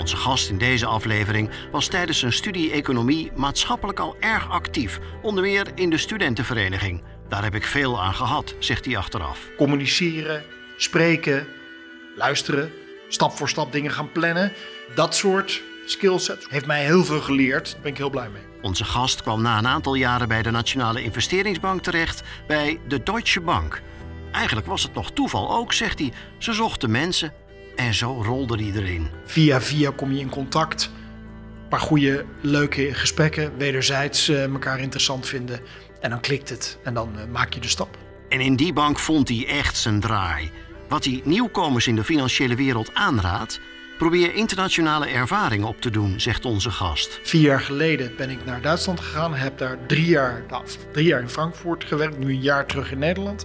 Onze gast in deze aflevering was tijdens zijn studie economie maatschappelijk al erg actief, onder meer in de studentenvereniging. Daar heb ik veel aan gehad, zegt hij achteraf. Communiceren, spreken, luisteren, stap voor stap dingen gaan plannen. Dat soort skillsets heeft mij heel veel geleerd. Daar ben ik heel blij mee. Onze gast kwam na een aantal jaren bij de Nationale Investeringsbank terecht bij de Deutsche Bank. Eigenlijk was het nog toeval ook, zegt hij. Ze zochten mensen en zo rolde hij erin. Via via kom je in contact. Een paar goede, leuke gesprekken. Wederzijds eh, elkaar interessant vinden. En dan klikt het. En dan eh, maak je de stap. En in die bank vond hij echt zijn draai. Wat hij nieuwkomers in de financiële wereld aanraadt, probeer internationale ervaring op te doen, zegt onze gast. Vier jaar geleden ben ik naar Duitsland gegaan. Heb daar drie jaar, nou, drie jaar in Frankfurt gewerkt. Nu een jaar terug in Nederland.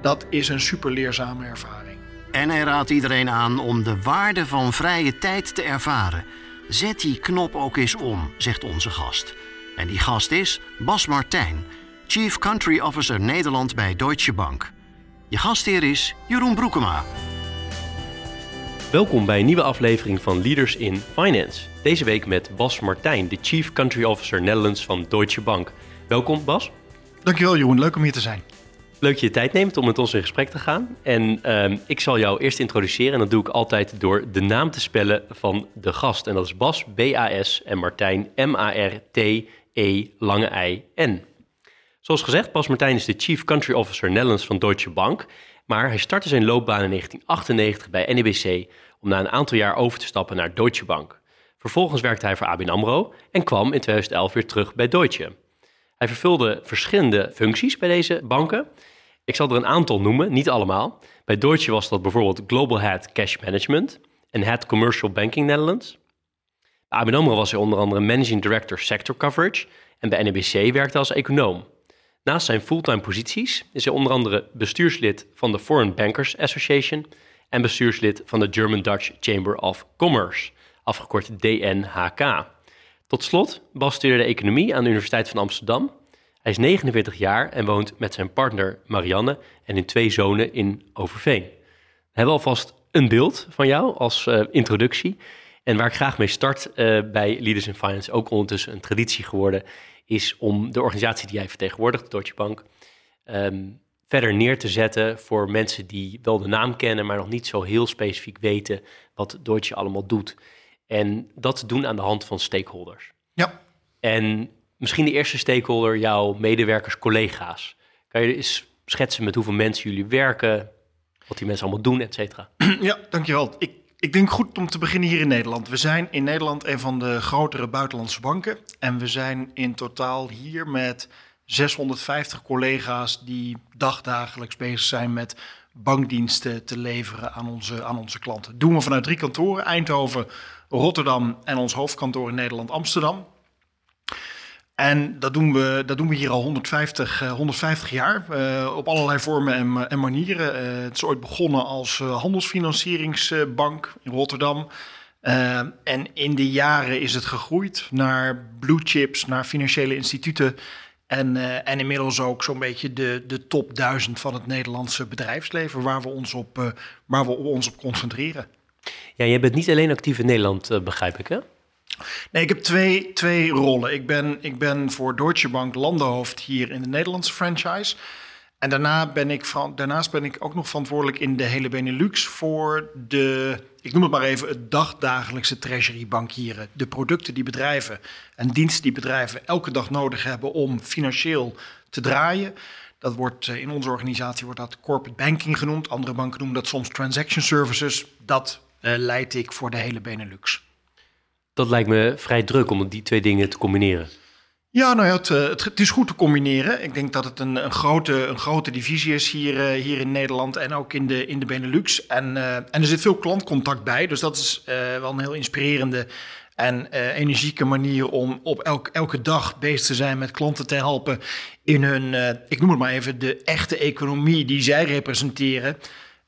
Dat is een super leerzame ervaring. En hij raadt iedereen aan om de waarde van vrije tijd te ervaren. Zet die knop ook eens om, zegt onze gast. En die gast is Bas Martijn, Chief Country Officer Nederland bij Deutsche Bank. Je gastheer is Jeroen Broekema. Welkom bij een nieuwe aflevering van Leaders in Finance. Deze week met Bas Martijn, de Chief Country Officer Netherlands van Deutsche Bank. Welkom Bas. Dankjewel Jeroen, leuk om hier te zijn. Leuk dat je tijd neemt om met ons in gesprek te gaan. En uh, ik zal jou eerst introduceren en dat doe ik altijd door de naam te spellen van de gast. En dat is Bas, B-A-S en Martijn, M-A-R-T-E, lange I-N. Zoals gezegd, Bas Martijn is de Chief Country Officer Netherlands van Deutsche Bank. Maar hij startte zijn loopbaan in 1998 bij NEBC om na een aantal jaar over te stappen naar Deutsche Bank. Vervolgens werkte hij voor ABN AMRO en kwam in 2011 weer terug bij Deutsche. Hij vervulde verschillende functies bij deze banken. Ik zal er een aantal noemen, niet allemaal. Bij Deutsche was dat bijvoorbeeld Global Head Cash Management en Head Commercial Banking Netherlands. Bij ABN AMRO was hij onder andere Managing Director Sector Coverage en bij NEBC werkte als econoom. Naast zijn fulltime posities is hij onder andere bestuurslid van de Foreign Bankers Association en bestuurslid van de German Dutch Chamber of Commerce, afgekort DNHK. Tot slot, Bas studeerde economie aan de Universiteit van Amsterdam. Hij is 49 jaar en woont met zijn partner Marianne en in twee zonen in Overveen. We hebben alvast een beeld van jou als uh, introductie. En waar ik graag mee start uh, bij Leaders in Finance, ook ondertussen een traditie geworden, is om de organisatie die jij vertegenwoordigt, de Deutsche Bank, um, verder neer te zetten voor mensen die wel de naam kennen, maar nog niet zo heel specifiek weten wat Deutsche allemaal doet. En dat doen aan de hand van stakeholders. Ja. En misschien de eerste stakeholder, jouw medewerkers, collega's. Kan je eens schetsen met hoeveel mensen jullie werken, wat die mensen allemaal doen, et cetera? Ja, dankjewel. Ik, ik denk goed om te beginnen hier in Nederland. We zijn in Nederland een van de grotere buitenlandse banken. En we zijn in totaal hier met 650 collega's die dagdagelijks bezig zijn met bankdiensten te leveren aan onze, aan onze klanten. Dat doen we vanuit drie kantoren: Eindhoven, Rotterdam en ons hoofdkantoor in Nederland, Amsterdam. En dat doen we, dat doen we hier al 150, 150 jaar uh, op allerlei vormen en, en manieren. Het is ooit begonnen als handelsfinancieringsbank in Rotterdam. en in de jaren is het gegroeid naar blue chips, naar financiële instituten. En, en inmiddels ook zo'n beetje de, de top 1000 van het Nederlandse bedrijfsleven, waar we ons op, waar we ons op concentreren. Ja, jij bent niet alleen actief in Nederland, begrijp ik hè? Nee, ik heb twee, twee rollen. Ik ben, ik ben voor Deutsche Bank landenhoofd hier in de Nederlandse franchise. En daarna ben ik daarnaast ben ik ook nog verantwoordelijk in de hele Benelux voor de, ik noem het maar even, het dagdagelijkse treasury bankieren. De producten die bedrijven en diensten die bedrijven elke dag nodig hebben om financieel te draaien. Dat wordt in onze organisatie wordt dat corporate banking genoemd. Andere banken noemen dat soms transaction services. Dat leid ik voor de hele Benelux dat lijkt me vrij druk om die twee dingen te combineren. Ja, nou ja, het, eh, het, het, is goed te combineren. Ik denk dat het een, een, grote, een grote divisie is hier, uh, hier in Nederland en ook in de, in de Benelux. En, uh, en er zit veel klantcontact bij, dus dat is wel een heel inspirerende en energieke manier om op elk, elke dag bezig te zijn met klanten te helpen in hun, ik noem het maar even, de echte economie die zij representeren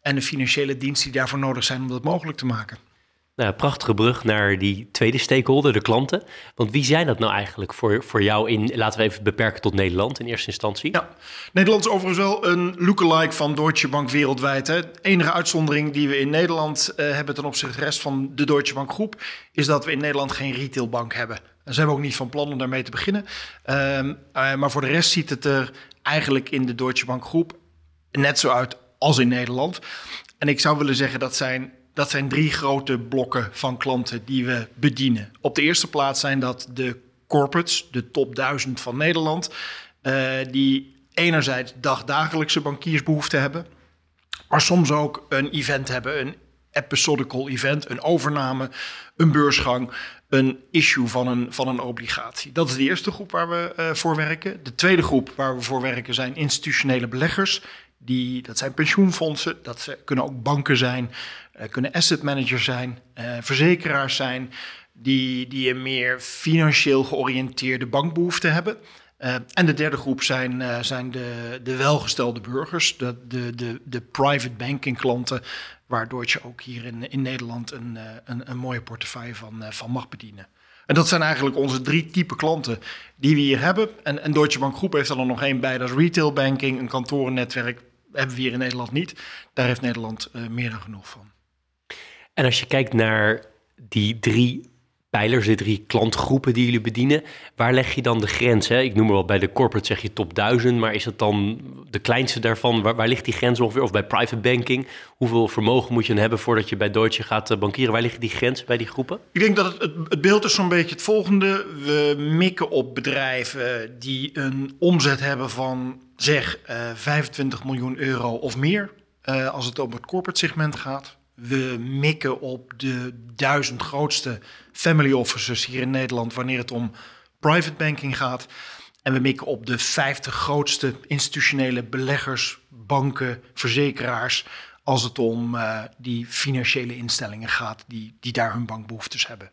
en de financiële diensten die daarvoor nodig zijn om dat mogelijk te maken. Nou, prachtige brug naar die tweede stakeholder, de klanten. Want wie zijn dat nou eigenlijk voor, voor jou in, laten we even beperken tot Nederland in eerste instantie? Ja, Nederland is overigens wel een lookalike van Deutsche Bank wereldwijd. Hè. De enige uitzondering die we in Nederland uh, hebben ten opzichte van de rest van de Deutsche Bank groep, is dat we in Nederland geen retailbank hebben. En ze hebben ook niet van plan om daarmee te beginnen. Uh, uh, maar voor de rest ziet het er eigenlijk in de Deutsche Bank groep net zo uit als in Nederland. En ik zou willen zeggen dat zijn dat zijn drie grote blokken van klanten die we bedienen. Op de eerste plaats zijn dat de corporates, de top 1000 van Nederland, uh, die enerzijds dagdagelijkse bankiersbehoeften hebben, maar soms ook een event hebben, een episodical event, een overname, een beursgang, een issue van een, van een obligatie. Dat is de eerste groep waar we uh, voor werken. De tweede groep waar we voor werken zijn institutionele beleggers. Die, dat zijn pensioenfondsen, dat kunnen ook banken zijn, uh, kunnen asset managers zijn, uh, verzekeraars zijn, die, die een meer financieel georiënteerde bankbehoefte hebben. Uh, en de derde groep zijn, zijn de, de welgestelde burgers, de, de, de, de private banking klanten, waardoor je ook hier in, in Nederland een, een, een mooie portefeuille van, van mag bedienen. En dat zijn eigenlijk onze drie type klanten die we hier hebben. En, en Deutsche Bank Groep heeft er dan nog één bij, dat is retail banking, een kantorennetwerk. Hebben we hier in Nederland niet. Daar heeft Nederland uh, meer dan genoeg van. En als je kijkt naar die drie pijlers, de drie klantgroepen die jullie bedienen, waar leg je dan de grens? Hè? Ik noem maar wel bij de corporate zeg je top 1000, maar is het dan de kleinste daarvan? Waar, ligt die grens ongeveer? Of bij private banking, hoeveel vermogen moet je dan hebben voordat je bij Deutsche gaat uh, bankieren? Waar liggen die grenzen bij die groepen? Ik denk dat het, het, beeld is zo'n beetje het volgende. We mikken op bedrijven die een omzet hebben van zeg uh, 25 miljoen euro of meer. Uh, als het om het corporate segment gaat. We mikken op de duizend grootste family officers hier in Nederland wanneer het om private banking gaat. En we mikken op de 50 grootste institutionele beleggers, banken, verzekeraars. Als het om uh, die financiële instellingen gaat die, die daar hun bankbehoeftes hebben.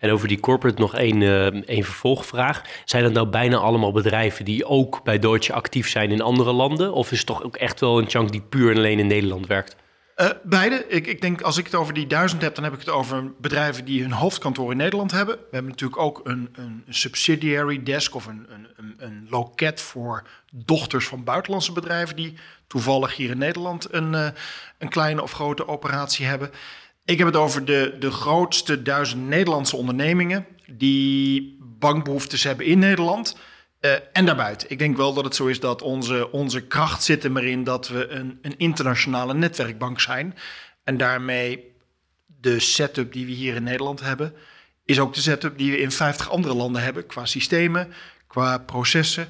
En over die corporate nog één, uh, één vervolgvraag. Zijn dat nou bijna allemaal bedrijven die ook bij Deutsche actief zijn in andere landen? Of is het toch ook echt wel een chunk die puur en alleen in Nederland werkt? Uh, beide. Ik, ik, denk als ik het over die duizend heb, dan heb ik het over bedrijven die hun hoofdkantoor in Nederland hebben. We hebben natuurlijk ook een, een subsidiary desk of een, een, een, loket voor dochters van buitenlandse bedrijven die toevallig hier in Nederland een, uh, een kleine of grote operatie hebben. Ik heb het over de, de grootste duizend Nederlandse ondernemingen die bankbehoeftes hebben in Nederland. Uh, en daarbuiten. Ik denk wel dat het zo is dat onze, onze kracht zit er maar in dat we een, een internationale netwerkbank zijn. En daarmee de setup die we hier in Nederland hebben, is ook de setup die we in 50 andere landen hebben. Qua systemen, qua processen.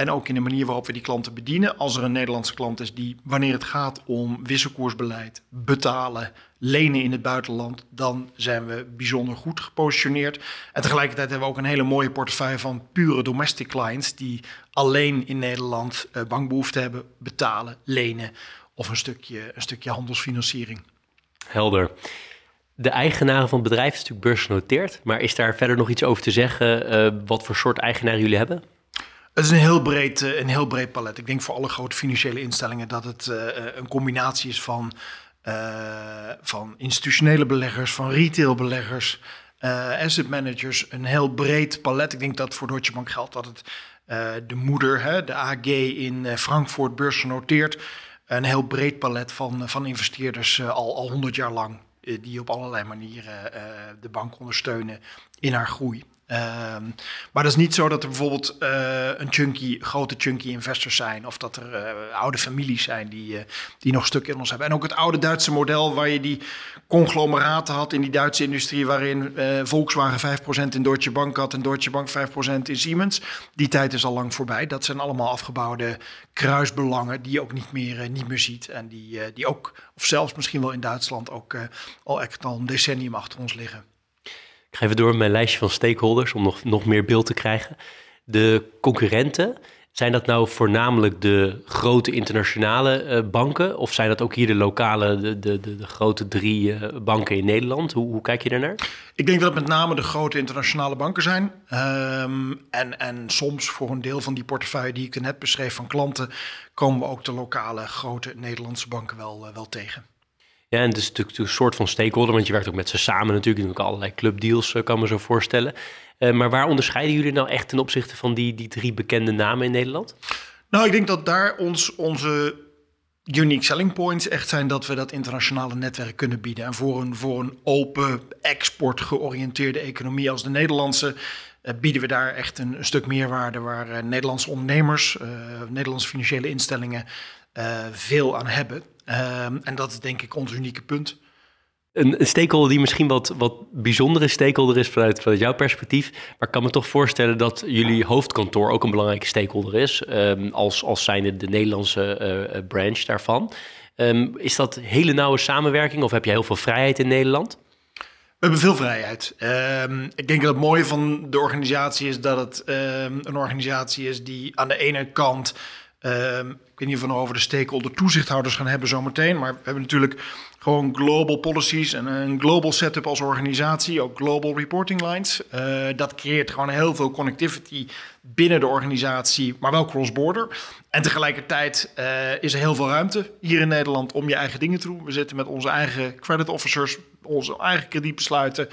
En ook in de manier waarop we die klanten bedienen. Als er een Nederlandse klant is die, wanneer het gaat om wisselkoersbeleid, betalen, lenen in het buitenland, dan zijn we bijzonder goed gepositioneerd. En tegelijkertijd hebben we ook een hele mooie portefeuille van pure domestic clients die alleen in Nederland uh, bankbehoeften hebben, betalen, lenen of een stukje, een stukje handelsfinanciering. Helder. De eigenaren van het bedrijf is natuurlijk beursgenoteerd, maar is daar verder nog iets over te zeggen uh, wat voor soort eigenaren jullie hebben? Het is een heel, breed, een heel breed palet. Ik denk voor alle grote financiële instellingen dat het uh, een combinatie is van, van institutionele beleggers, van retailbeleggers, asset managers. Een heel breed palet. Ik denk dat voor Deutsche Bank geldt dat het de moeder, hè, de AG in Frankfurt, beursgenoteerd. Een heel breed palet van, van investeerders al, al 100 jaar lang. die op allerlei manieren de bank ondersteunen in haar groei. Um, maar dat is niet zo dat er bijvoorbeeld uh, een chunky, grote chunky investors zijn. Of dat er uh, oude families zijn die, uh, die nog stuk in ons hebben. En ook het oude Duitse model waar je die conglomeraten had in die Duitse industrie. Waarin Volkswagen 5% in Deutsche Bank had en Deutsche Bank 5% in Siemens. Die tijd is al lang voorbij. Dat zijn allemaal afgebouwde kruisbelangen die je ook niet meer, niet meer ziet. En die, die ook, of zelfs misschien wel in Duitsland, ook al echt al een decennium achter ons liggen. Ik ga even door mijn lijstje van stakeholders om nog, nog meer beeld te krijgen. De concurrenten, Zijn dat nou voornamelijk de grote internationale uh, banken? Of zijn dat ook hier de lokale, de, de, de, grote drie uh, banken in Nederland? Hoe, hoe, kijk je daarnaar? Ik denk dat het met name de grote internationale banken zijn. Um, en, en soms voor een deel van die portefeuille die ik net beschreef van klanten... komen we ook de lokale grote Nederlandse banken wel, uh, wel tegen. Ja, en het is natuurlijk een soort van stakeholder, want je werkt ook met ze samen natuurlijk. ook allerlei clubdeals, kan me zo voorstellen. Uh, maar waar onderscheiden jullie nou echt ten opzichte van die, die drie bekende namen in Nederland? Nou, ik denk dat daar ons, onze unique selling points echt zijn dat we dat internationale netwerk kunnen bieden. En voor een, voor een open, export georiënteerde economie als de Nederlandse uh, bieden we daar echt een, stuk meerwaarde waar Nederlandse ondernemers, Nederlandse financiële instellingen veel aan hebben. Ehm, en dat is denk ik ons unieke punt. Een, een, stakeholder die misschien wat, wat bijzondere stakeholder is vanuit, vanuit jouw perspectief. Maar ik kan me toch voorstellen dat jullie hoofdkantoor ook een belangrijke stakeholder is. Um, als, als zijnde de Nederlandse uh, branch daarvan. Um, is dat hele nauwe samenwerking of heb je heel veel vrijheid in Nederland? We hebben veel vrijheid. Um, ik denk dat het mooie van de organisatie is dat het een organisatie is die aan de ene kant Um, weet niet of we over de stakeholder toezichthouders gaan hebben zometeen. Maar we hebben natuurlijk gewoon global policies en een global setup als organisatie. Ook global reporting lines. Uh, dat creëert gewoon heel veel connectivity binnen de organisatie, maar wel cross-border. En tegelijkertijd uh, is er heel veel ruimte hier in Nederland om je eigen dingen te doen. We zitten met onze eigen credit officers, onze eigen kredietbesluiten.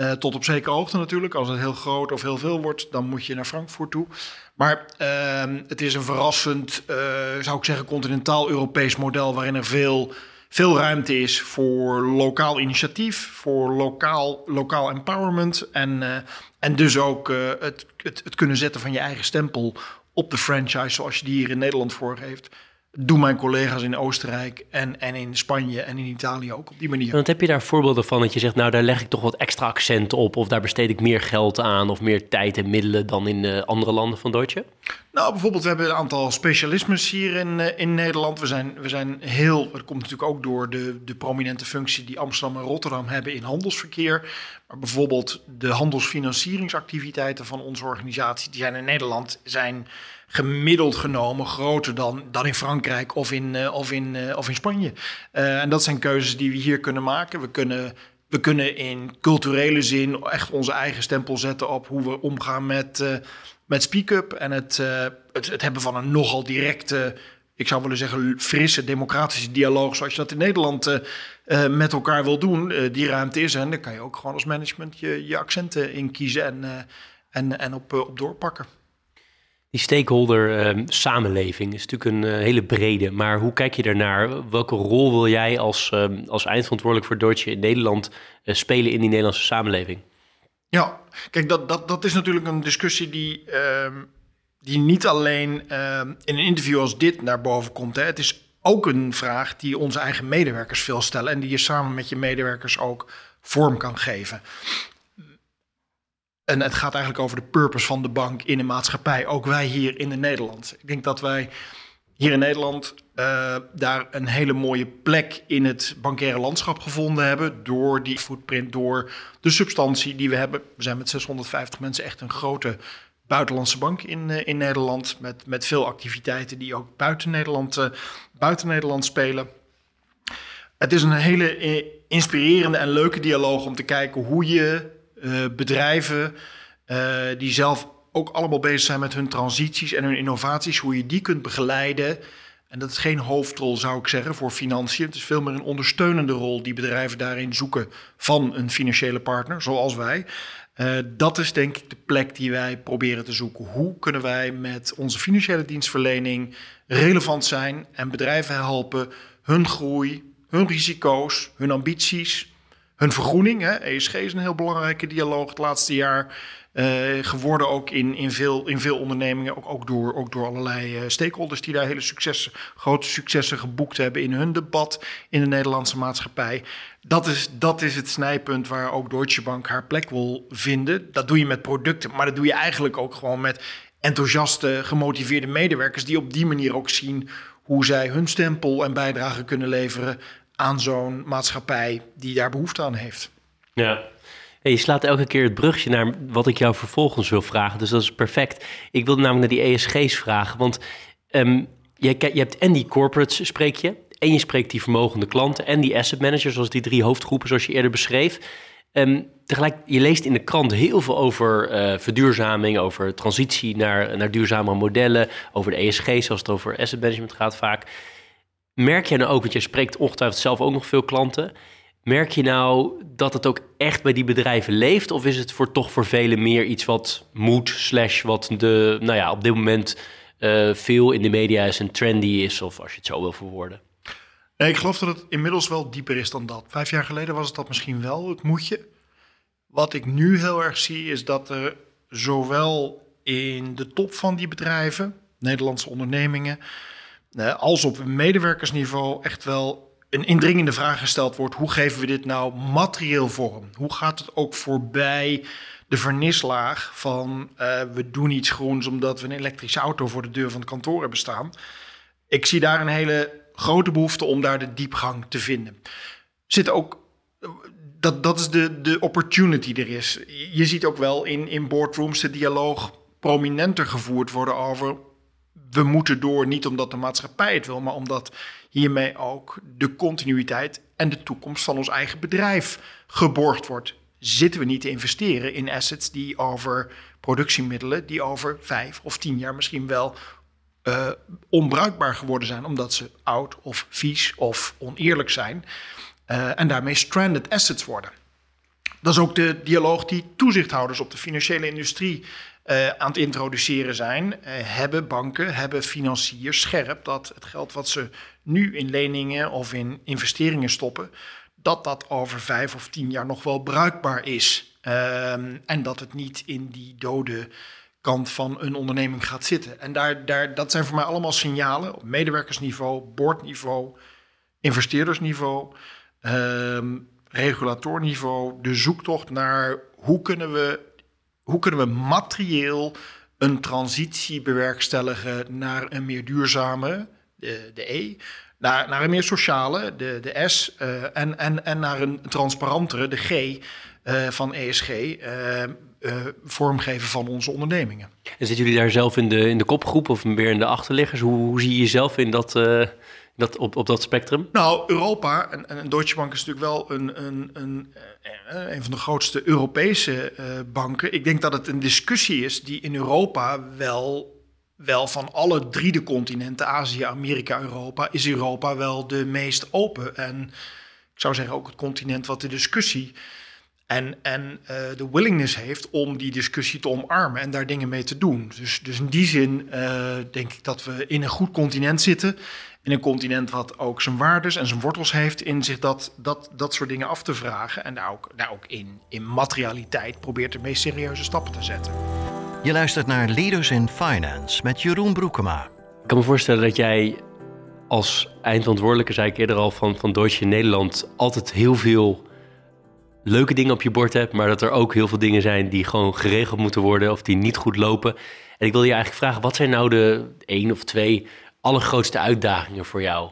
Uh, tot op zekere hoogte natuurlijk. Als het heel groot of heel veel wordt, dan moet je naar Frankfurt toe. Maar uh, het is een verrassend, uh, zou ik zeggen, continentaal-Europees model waarin er veel, veel ruimte is voor lokaal initiatief, voor lokaal, lokaal empowerment en, uh, en dus ook het, het, het kunnen zetten van je eigen stempel op de franchise zoals je die hier in Nederland voorgeeft doen mijn collega's in Oostenrijk en, en in Spanje en in Italië ook op die manier. Want heb je daar voorbeelden van dat je zegt, nou daar leg ik toch wat extra accent op of daar besteed ik meer geld aan of meer tijd en middelen dan in uh, andere landen van Deutsche? Nou, bijvoorbeeld we hebben een aantal specialismes hier in, uh, in Nederland. We zijn, we zijn heel, dat komt natuurlijk ook door de, de prominente functie die Amsterdam en Rotterdam hebben in handelsverkeer. Maar bijvoorbeeld de handelsfinancieringsactiviteiten van onze organisatie, die zijn in Nederland zijn gemiddeld genomen groter dan, dan in Frankrijk of in, uh, of in, uh, of in Spanje. Uh, en dat zijn keuzes die we hier kunnen maken. We kunnen, we kunnen in culturele zin echt onze eigen stempel zetten op hoe we omgaan met, met speak-up en het, het, het, hebben van een nogal directe. Ik zou willen zeggen, frisse democratische dialoog, zoals je dat in Nederland met elkaar wil doen. die ruimte is. En dan kan je ook gewoon als management je, je accenten in kiezen en, en, en op, op doorpakken. Die stakeholder uh, samenleving is natuurlijk een uh, hele brede. Maar hoe kijk je daarnaar? Welke rol wil jij als, uh, als eindverantwoordelijk voor Deutsche in Nederland eh, spelen in die Nederlandse samenleving? Ja, kijk, dat, dat, dat is natuurlijk een discussie die, ehm, die niet alleen ehm, in een interview als dit naar boven komt. Hè. Het is ook een vraag die onze eigen medewerkers veel stellen en die je samen met je medewerkers ook vorm kan geven. En het gaat eigenlijk over de purpose van de bank in de maatschappij. Ook wij hier in de Nederland. Ik denk dat wij hier in Nederland uh, daar een hele mooie plek in het bankaire landschap gevonden hebben. Door die footprint, door de substantie die we hebben. We zijn met 650 mensen echt een grote buitenlandse bank in, uh, in Nederland. Met, met veel activiteiten die ook buiten Nederland, uh, buiten Nederland spelen. Het is een hele inspirerende en leuke dialoog om te kijken hoe je uh, bedrijven uh, die zelf ook allemaal bezig zijn met hun transities en hun innovaties, hoe je die kunt begeleiden. En dat is geen hoofdrol, zou ik zeggen, voor financiën. Het is veel meer een ondersteunende rol die bedrijven daarin zoeken van een financiële partner, zoals wij. Uh, dat is denk ik de plek die wij proberen te zoeken. Hoe kunnen wij met onze financiële dienstverlening relevant zijn en bedrijven helpen hun groei, hun risico's, hun ambities hun vergroening. Hè. ESG is een heel belangrijke dialoog het laatste jaar uh, geworden. Ook in, in, veel, in veel ondernemingen. Ook, ook, door, ook door allerlei uh, stakeholders die daar hele successen, grote successen geboekt hebben in hun debat in de Nederlandse maatschappij. Dat is, dat is het snijpunt waar ook Deutsche Bank haar plek wil vinden. Dat doe je met producten, maar dat doe je eigenlijk ook gewoon met enthousiaste, gemotiveerde medewerkers die op die manier ook zien hoe zij hun stempel en bijdrage kunnen leveren aan zo'n maatschappij die daar behoefte aan heeft. Ja. Je slaat elke keer het brugje naar wat ik jou vervolgens wil vragen. Dus dat is perfect. Ik wilde namelijk naar die ESG's vragen. Want um, je, je hebt en die corporates spreek je. En je spreekt die vermogende klanten en die asset managers, zoals die drie hoofdgroepen, zoals je eerder beschreef. Um, tegelijk, je leest in de krant heel veel over uh, verduurzaming, over transitie naar, naar duurzame modellen, over de ESG, zoals het over asset management gaat vaak. Merk je nou ook, want je spreekt ongetwijfeld zelf ook nog veel klanten. Merk je nou dat het ook echt bij die bedrijven leeft? Of is het voor toch voor velen meer iets wat moet, slash wat de, nou ja, op dit moment uh, veel in de media is en trendy is, of als je het zo wil verwoorden? Nee, ik geloof dat het inmiddels wel dieper is dan dat. Vijf jaar geleden was het dat misschien wel, het moetje. Wat ik nu heel erg zie is dat er zowel in de top van die bedrijven, Nederlandse ondernemingen, eh, als op medewerkersniveau echt wel een indringende vraag gesteld wordt: hoe geven we dit nou materieel vorm? Hoe gaat het ook voorbij de vernislaag van uh, we doen iets groens omdat we een elektrische auto voor de deur van het kantoor hebben staan? Ik zie daar een hele grote behoefte om daar de diepgang te vinden. Zit ook dat, dat is de, de opportunity er is. Je ziet ook wel in, in boardrooms de dialoog prominenter gevoerd worden over we moeten door, niet omdat de maatschappij het wil, maar omdat hiermee ook de continuïteit en de toekomst van ons eigen bedrijf geborgd wordt. Zitten we niet te investeren in assets die over productiemiddelen, die over vijf of tien jaar misschien wel uh, onbruikbaar geworden zijn, omdat ze oud of vies of oneerlijk zijn. Uh, en daarmee stranded assets worden. Dat is ook de dialoog die toezichthouders op de financiële industrie uh, aan het introduceren zijn. Uh, hebben banken, hebben financiers scherp dat het geld wat ze nu in leningen of in investeringen stoppen, dat dat over vijf of tien jaar nog wel bruikbaar is. Ehm, en dat het niet in die dode kant van een onderneming gaat zitten. En daar, daar, dat zijn voor mij allemaal signalen op medewerkersniveau, boordniveau, investeerdersniveau, um, regulatorniveau. De zoektocht naar hoe kunnen we, hoe kunnen we materieel een transitie bewerkstelligen naar een meer duurzame, de, de E, naar, naar een meer sociale, de, de S, uh, en, en, en naar een transparantere, de G uh, van ESG. Uh, vormgeven van onze ondernemingen. En zitten jullie daar zelf in de, in de kopgroep of meer in de achterliggers? Hoe, hoe zie je jezelf in dat, dat, op, op dat spectrum? Nou, Europa en, en Deutsche Bank is natuurlijk wel een, een, een, eh, een van de grootste Europese uh, banken. Ik denk dat het een discussie is die in Europa wel, wel van alle drie de continenten, Azië, Amerika, Europa, is Europa wel de meest open. En ik zou zeggen ook het continent wat de discussie en, en uh, de willingness heeft om die discussie te omarmen en daar dingen mee te doen. Dus, dus in die zin denk ik dat we in een goed continent zitten. In een continent wat ook zijn waardes en zijn wortels heeft in zich dat, dat, dat soort dingen af te vragen. En daar ook, daar ook in, in materialiteit probeert de meest serieuze stappen te zetten. Je luistert naar Leaders in Finance met Jeroen Broekema. Ik kan me voorstellen dat jij als eindverantwoordelijke, zei ik eerder al, van, van Deutsche Nederland altijd heel veel leuke dingen op je bord hebt, maar dat er ook heel veel dingen zijn die gewoon geregeld moeten worden of die niet goed lopen. En ik wil je eigenlijk vragen, wat zijn nou de één of twee allergrootste uitdagingen voor jou?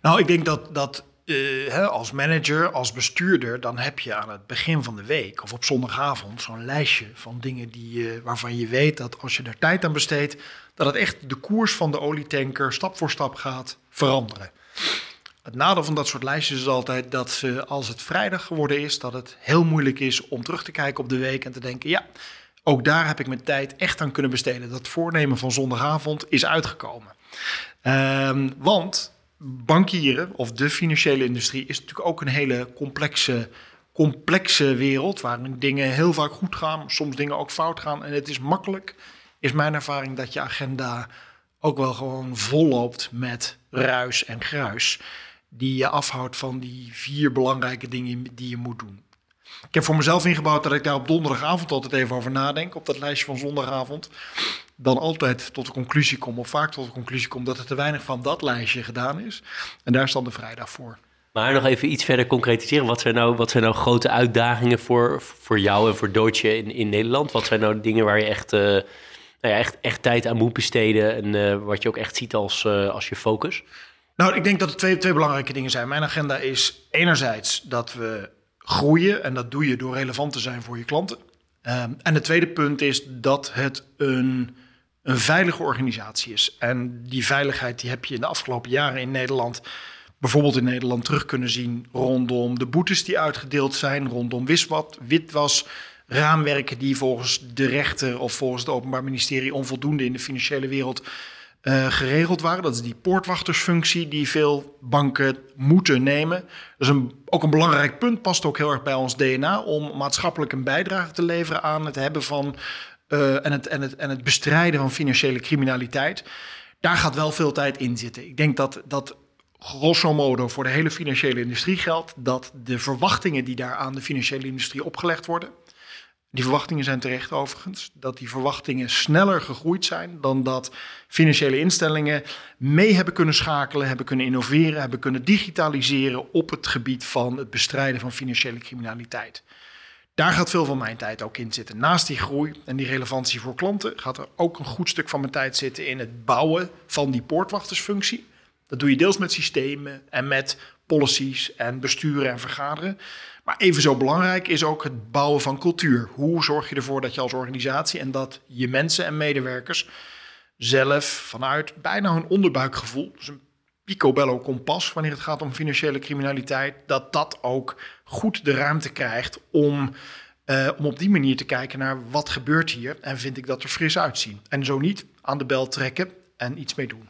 Nou, ik denk dat, dat uh, als manager, als bestuurder, dan heb je aan het begin van de week of op zondagavond zo'n lijstje van dingen die, waarvan je weet dat als je er tijd aan besteedt, dat het echt de koers van de olietanker stap voor stap gaat veranderen. Het nadeel van dat soort lijstjes is altijd dat ze, als het vrijdag geworden is, dat het heel moeilijk is om terug te kijken op de week en te denken: ja, ook daar heb ik mijn tijd echt aan kunnen besteden. Dat voornemen van zondagavond is uitgekomen. Um, want bankieren of de financiële industrie is natuurlijk ook een hele complexe, complexe wereld. Waarin dingen heel vaak goed gaan, soms dingen ook fout gaan. En het is makkelijk, is mijn ervaring, dat je agenda ook wel gewoon volloopt met ruis en gruis die je afhoudt van die vier belangrijke dingen die je moet doen. Ik heb voor mezelf ingebouwd dat ik daar op donderdagavond altijd even over nadenk, op dat lijstje van zondagavond. Dan altijd tot de conclusie kom, of vaak tot de conclusie kom, dat er te weinig van dat lijstje gedaan is. En daar is dan de vrijdag voor. Maar nog even iets verder concretiseren. Wat zijn nou, wat zijn nou grote uitdagingen voor, voor jou en voor Doodje in, in Nederland? Wat zijn nou de dingen waar je echt, uh, nou ja, echt, echt tijd aan moet besteden en uh, wat je ook echt ziet als, uh, als je focus? Nou, ik denk dat er twee, twee belangrijke dingen zijn. Mijn agenda is enerzijds dat we groeien. En dat doe je door relevant te zijn voor je klanten. Ehm, en het tweede punt is dat het een, een veilige organisatie is. En die veiligheid die heb je in de afgelopen jaren in Nederland, bijvoorbeeld in Nederland, terug kunnen zien rondom de boetes die uitgedeeld zijn, rondom wiswat, witwas, raamwerken die volgens de rechter of volgens het Openbaar Ministerie onvoldoende in de financiële wereld uh, geregeld waren. Dat is die poortwachtersfunctie die veel banken moeten nemen. Dat is een, ook een belangrijk punt, past ook heel erg bij ons DNA... om maatschappelijk een bijdrage te leveren aan het hebben van... Uh, en, het, en, het, en het bestrijden van financiële criminaliteit. Daar gaat wel veel tijd in zitten. Ik denk dat, dat grosso modo voor de hele financiële industrie geldt... dat de verwachtingen die daar aan de financiële industrie opgelegd worden die verwachtingen zijn terecht overigens. Dat die verwachtingen sneller gegroeid zijn dan dat financiële instellingen mee hebben kunnen schakelen, hebben kunnen innoveren, hebben kunnen digitaliseren op het gebied van het bestrijden van financiële criminaliteit. Daar gaat veel van mijn tijd ook in zitten. Naast die groei en die relevantie voor klanten gaat er ook een goed stuk van mijn tijd zitten in het bouwen van die poortwachtersfunctie. Dat doe je deels met systemen en met policies en besturen en vergaderen. Maar even zo belangrijk is ook het bouwen van cultuur. Hoe zorg je ervoor dat je als organisatie en dat je mensen en medewerkers zelf vanuit bijna hun onderbuikgevoel, dus een picobello kompas wanneer het gaat om financiële criminaliteit, dat dat ook goed de ruimte krijgt om, uh, om op die manier te kijken naar wat gebeurt hier en vind ik dat er fris uitzien. En zo niet aan de bel trekken en iets mee doen.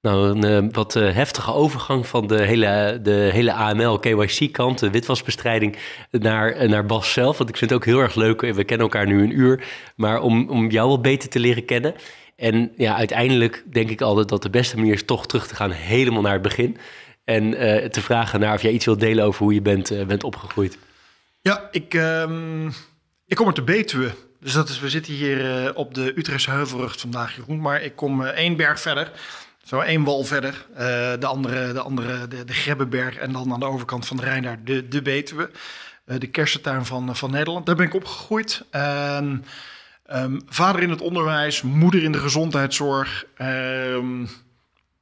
Nou, een uh, wat uh, heftige overgang van de hele, de hele AML, KYC-kant, de witwasbestrijding, naar, naar Bas zelf. Want ik vind het ook heel erg leuk, we kennen elkaar nu een uur, maar om, om jou wat beter te leren kennen. En ja, uiteindelijk denk ik altijd dat de beste manier is toch terug te gaan helemaal naar het begin. En te vragen naar of jij iets wilt delen over hoe je bent, bent opgegroeid. Ja, ik, um, ik kom uit de Betuwe. Dus dat is, we zitten hier op de Utrechtse Heuvelrug vandaag, Jeroen. Maar ik kom één berg verder. Zo één wal verder, uh, de andere, de, andere de, de Grebbeberg en dan aan de overkant van de Rijn daar de, de Betuwe. Uh, de kersentuin van, van Nederland. Daar ben ik opgegroeid. Um, vader in het onderwijs, moeder in de gezondheidszorg. Um,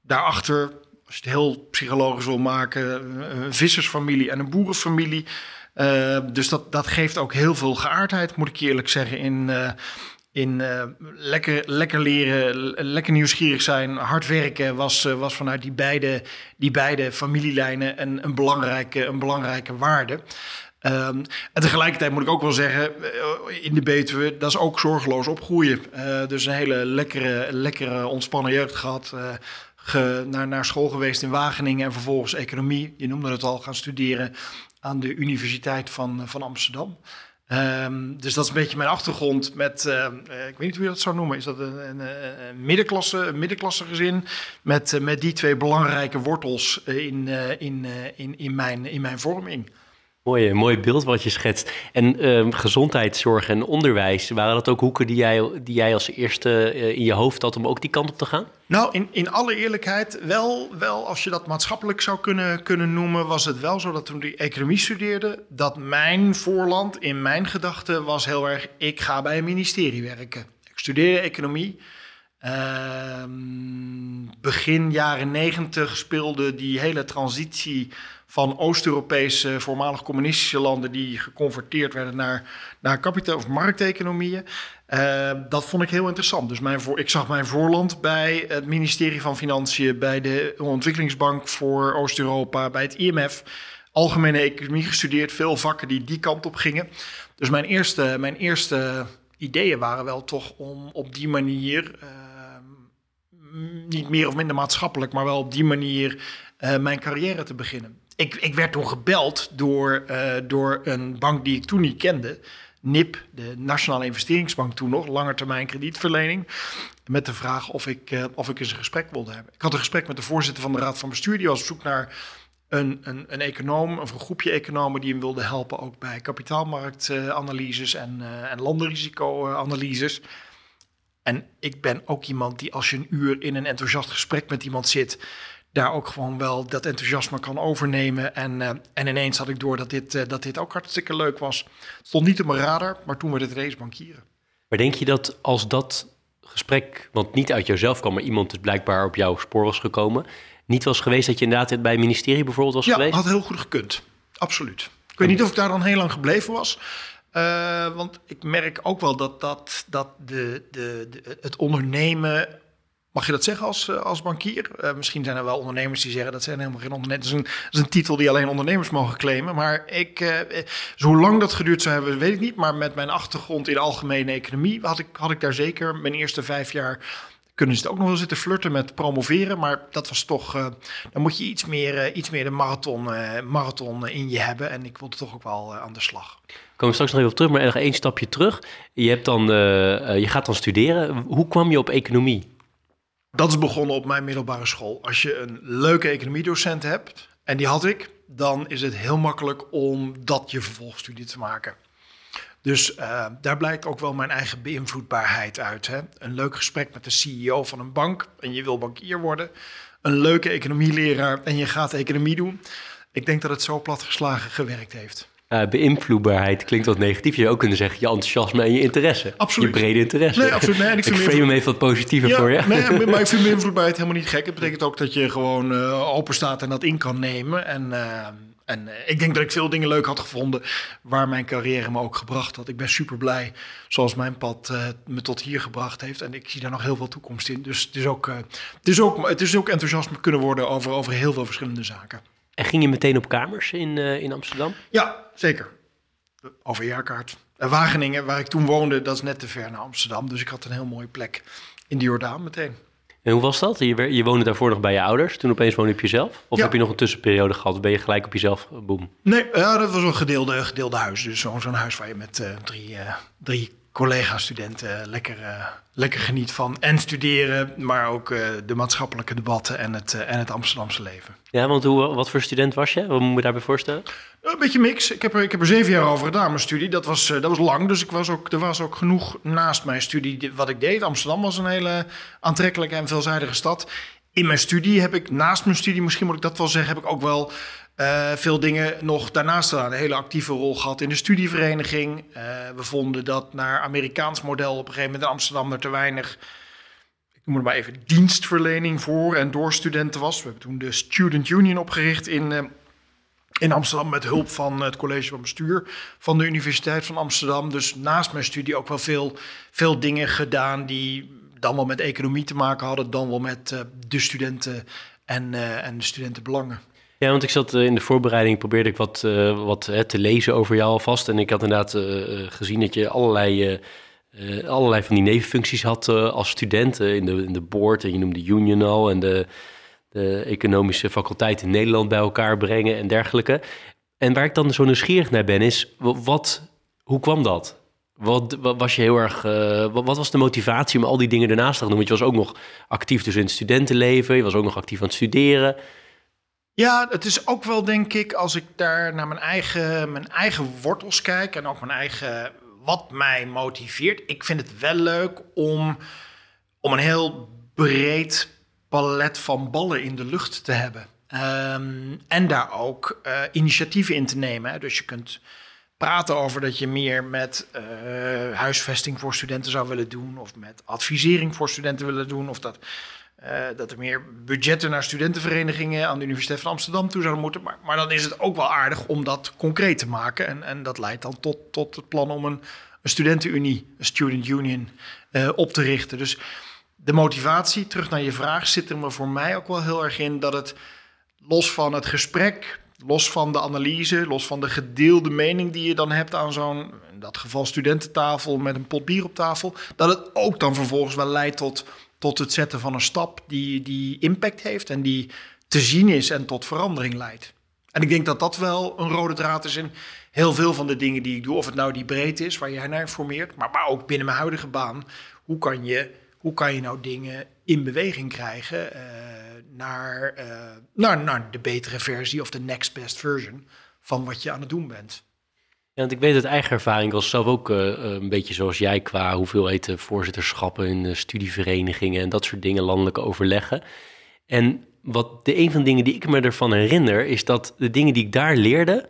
daarachter, als je het heel psychologisch wil maken, een vissersfamilie en een boerenfamilie. Dus dat, dat geeft ook heel veel geaardheid, moet ik eerlijk zeggen, in in uh, lekker, lekker leren, lekker nieuwsgierig zijn, hard werken was, uh, was vanuit die beide, die beide familielijnen een, een, belangrijke, een belangrijke waarde. Um, en tegelijkertijd moet ik ook wel zeggen, uh, in de Betuwe, dat is ook zorgeloos opgroeien. dus een hele lekkere, lekkere ontspannen jeugd gehad. Ge, naar, naar school geweest in Wageningen en vervolgens economie. Je noemde het al, gaan studeren aan de Universiteit van, van Amsterdam. Um, dus dat is een beetje mijn achtergrond met, uh, ik weet niet hoe je dat zou noemen, is dat een, een, middenklasse, middenklasse gezin met, uh, met die twee belangrijke wortels in, uh, in, in, in, mijn, in mijn vorming. Mooi, mooi beeld wat je schetst. En ehm, gezondheidszorg en onderwijs, waren dat ook hoeken die jij, die jij als eerste in je hoofd had om ook die kant op te gaan? Nou, in, in alle eerlijkheid, wel, wel als je dat maatschappelijk zou kunnen, kunnen noemen, was het wel zo dat toen ik economie studeerde, dat mijn voorland in mijn gedachten was heel erg, ik ga bij een ministerie werken. Ik studeerde economie. Uh, begin jaren negentig speelde die hele transitie van Oost-Europese, voormalig communistische landen die geconverteerd werden naar, naar kapitaal- of markteconomieën. Uh, dat vond ik heel interessant. Dus mijn voor, ik zag mijn voorland bij het ministerie van Financiën, bij de Ontwikkelingsbank voor Oost-Europa, bij het IMF. Algemene economie gestudeerd, veel vakken die die kant op gingen. Dus mijn eerste, mijn eerste ideeën waren wel toch om op die manier, uh, niet meer of minder maatschappelijk, maar wel op die manier uh, mijn carrière te beginnen. Ik, ik werd toen gebeld door, door een bank die ik toen niet kende. NIP, de Nationale Investeringsbank toen nog, langetermijn kredietverlening. Met de vraag of ik, uh, of ik eens een gesprek wilde hebben. Ik had een gesprek met de voorzitter van de Raad van Bestuur. Die was op zoek naar een, een, een econoom, of een groepje economen die hem wilde helpen. Ook bij kapitaalmarktanalyses en, uh, en landenrisicoanalyses. En ik ben ook iemand die als je een uur in een enthousiast gesprek met iemand zit daar ook gewoon wel dat enthousiasme kan overnemen. En, uh, en ineens had ik door dat dit, uh, dat dit ook hartstikke leuk was. Het stond niet op mijn radar, maar toen werd het racebankieren. Maar denk je dat als dat gesprek, want niet uit jouzelf kwam, maar iemand dus blijkbaar op jouw spoor was gekomen, niet was geweest dat je inderdaad bij het ministerie bijvoorbeeld was ja, geweest? Ja, had heel goed gekund. Absoluut. Ik weet niet of ik daar dan heel lang gebleven was. Uh, want ik merk ook wel dat, dat, dat de, de, de, het ondernemen Mag je dat zeggen als, eh, als bankier? Uh, misschien zijn er wel ondernemers die zeggen dat zijn helemaal geen ondernemers. Dat dat is een titel die alleen ondernemers mogen claimen. Maar ik, uh, hoe lang dat geduurd zou hebben, weet ik niet. Maar met mijn achtergrond in algemene economie had ik, had ik daar zeker mijn eerste vijf jaar kunnen ze ook nog wel zitten flirten met promoveren. Maar dat was toch, dan moet je iets meer, iets meer de marathon, marathon in je hebben. En ik wilde toch ook wel aan de slag. Komen we straks nog even op terug, maar nog één stapje terug. Je, hebt dan, je gaat dan studeren. Hoe kwam je op economie? Dat is begonnen op mijn middelbare school. Als je een leuke economiedocent hebt, en die had ik, dan is het heel makkelijk om dat je vervolgstudie te maken. Dus uh, daar blijkt ook wel mijn eigen beïnvloedbaarheid uit. Hè? Een leuk gesprek met de CEO van een bank en je wil bankier worden. Een leuke economieleraar en je gaat economie doen. Ik denk dat het zo platgeslagen gewerkt heeft. Uh, beïnvloedbaarheid klinkt wat negatief. Je zou ook kunnen zeggen je enthousiasme en je interesse. Absoluut. Je brede interesse. Nee, absoluut. Nee, ik, ik frame hem even wat positiever voor je. Nee, maar ik vind beïnvloedbaarheid helemaal niet gek. Het betekent ook dat je gewoon uh, open staat en dat in kan nemen. En, uh, en ik denk dat ik veel dingen leuk had gevonden waar mijn carrière me ook gebracht had. Ik ben super blij zoals mijn pad me tot hier gebracht heeft. En ik zie daar nog heel veel toekomst in. Dus het is ook, het is ook, het is ook enthousiasme kunnen worden over, over heel veel verschillende zaken. En ging je meteen op kamers in, uh, in Amsterdam? Ja, zeker. Over jaarkaart. En Wageningen, waar ik toen woonde, dat is net te ver naar Amsterdam. Dus ik had een heel mooie plek in de Jordaan meteen. En hoe was dat? Je, je woonde daarvoor nog bij je ouders. Toen opeens woonde je op jezelf? Of heb je nog een tussenperiode gehad? Ben je gelijk op jezelf, boem? Nee, ja, dat was een gedeelde, gedeelde huis. Dus zo'n huis waar je met uh, drie, uh, drie collega-studenten lekker, uh, lekker geniet van. En studeren, maar ook uh, de maatschappelijke debatten en het, uh, en het Amsterdamse leven. Ja, want hoe, wat voor student was je? Wat moet je daarbij voorstellen? Een beetje mix. Ik heb er, ik heb er zeven jaar over gedaan, mijn studie. Dat was, dat was lang, dus ik was ook, er was ook genoeg naast mijn studie wat ik deed. Amsterdam was een hele aantrekkelijke en veelzijdige stad. In mijn studie heb ik, naast mijn studie, misschien moet ik dat wel zeggen, heb ik ook wel uh, veel dingen nog daarnaast gedaan. Een hele actieve rol gehad in de studievereniging. Uh, we vonden dat naar Amerikaans model op een gegeven moment in Amsterdam er te weinig, ik noem het maar even, dienstverlening voor en door studenten was. We hebben toen de Student Union opgericht in, uh, in Amsterdam met hulp van het college van bestuur van de Universiteit van Amsterdam. Dus naast mijn studie ook wel veel, veel dingen gedaan die dan wel met economie te maken hadden, dan wel met de studenten en, en de studentenbelangen. Ja, want ik zat in de voorbereiding, probeerde ik wat, uh, wat te lezen over jou alvast. En ik had inderdaad uh, gezien dat je allerlei, allerlei van die nevenfuncties had als student in, de, in de board. En je noemde Union al en de, de economische faculteit in Nederland bij elkaar brengen en dergelijke. En waar ik dan zo nieuwsgierig naar ben, is wat, hoe kwam dat? Wat, was je heel erg. wat, wat, was de motivatie om al die dingen ernaast te doen? Want je was ook nog actief dus in het studentenleven, je was ook nog actief aan het studeren. Ja, het is ook wel, denk ik, als ik daar naar mijn eigen, mijn eigen wortels kijk en ook mijn eigen, wat mij motiveert. Ik vind het wel leuk om, om een heel breed palet van ballen in de lucht te hebben. Um, en daar ook uh, initiatieven in te nemen. Dus je kunt praten over dat je meer met uh, huisvesting voor studenten zou willen doen, of met advisering voor studenten willen doen, of dat uh, dat er meer budgetten naar studentenverenigingen aan de Universiteit van Amsterdam toe zouden moeten. Maar, maar dan is het ook wel aardig om dat concreet te maken. En, en dat leidt dan tot, tot het plan om een, een studentenunie, een student union, uh, op te richten. Dus de motivatie, terug naar je vraag, zit er me voor mij ook wel heel erg in dat het los van het gesprek, los van de analyse, los van de gedeelde mening die je dan hebt aan zo'n, in dat geval studententafel met een pot bier op tafel, dat het ook dan vervolgens wel leidt tot tot het zetten van een stap die, die impact heeft en die te zien is en tot verandering leidt. En ik denk dat dat wel een rode draad is in heel veel van de dingen die ik doe. Of het nou die breedte is waar jij naar informeert, maar, maar ook binnen mijn huidige baan. Hoe kan je, hoe kan je nou dingen in beweging krijgen uh, naar, uh, naar, naar de betere versie of de next best version van wat je aan het doen bent? Want ik weet uit eigen ervaring, was zelf ook uh, een beetje zoals jij qua hoeveelheid voorzitterschappen in uh, studieverenigingen en dat soort dingen, landelijke overleggen. En wat de een van de dingen die ik me ervan herinner, is dat de dingen die ik daar leerde,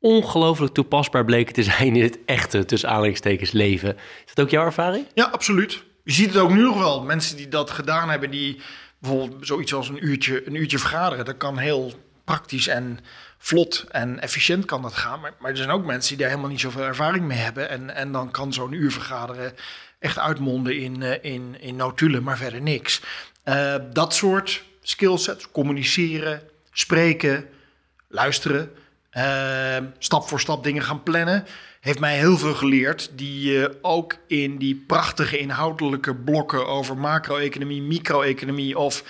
ongelooflijk toepasbaar bleken te zijn in het echte, tussen aanhalingstekens, leven. Is dat ook jouw ervaring? Ja, absoluut. Je ziet het ook nu nog wel. Mensen die dat gedaan hebben, die bijvoorbeeld zoiets als een uurtje, een uurtje vergaderen, dat kan heel praktisch en vlot en efficiënt kan dat gaan. Maar, maar er zijn ook mensen die daar helemaal niet zoveel ervaring mee hebben. En, en dan kan zo'n uur vergaderen echt uitmonden in, uh, in, in notulen, maar verder niks. Uh, dat soort skillsets, communiceren, spreken, luisteren, uh, stap voor stap dingen gaan plannen, heeft mij heel veel geleerd. Die je ook in die prachtige inhoudelijke blokken over macro-economie, micro-economie of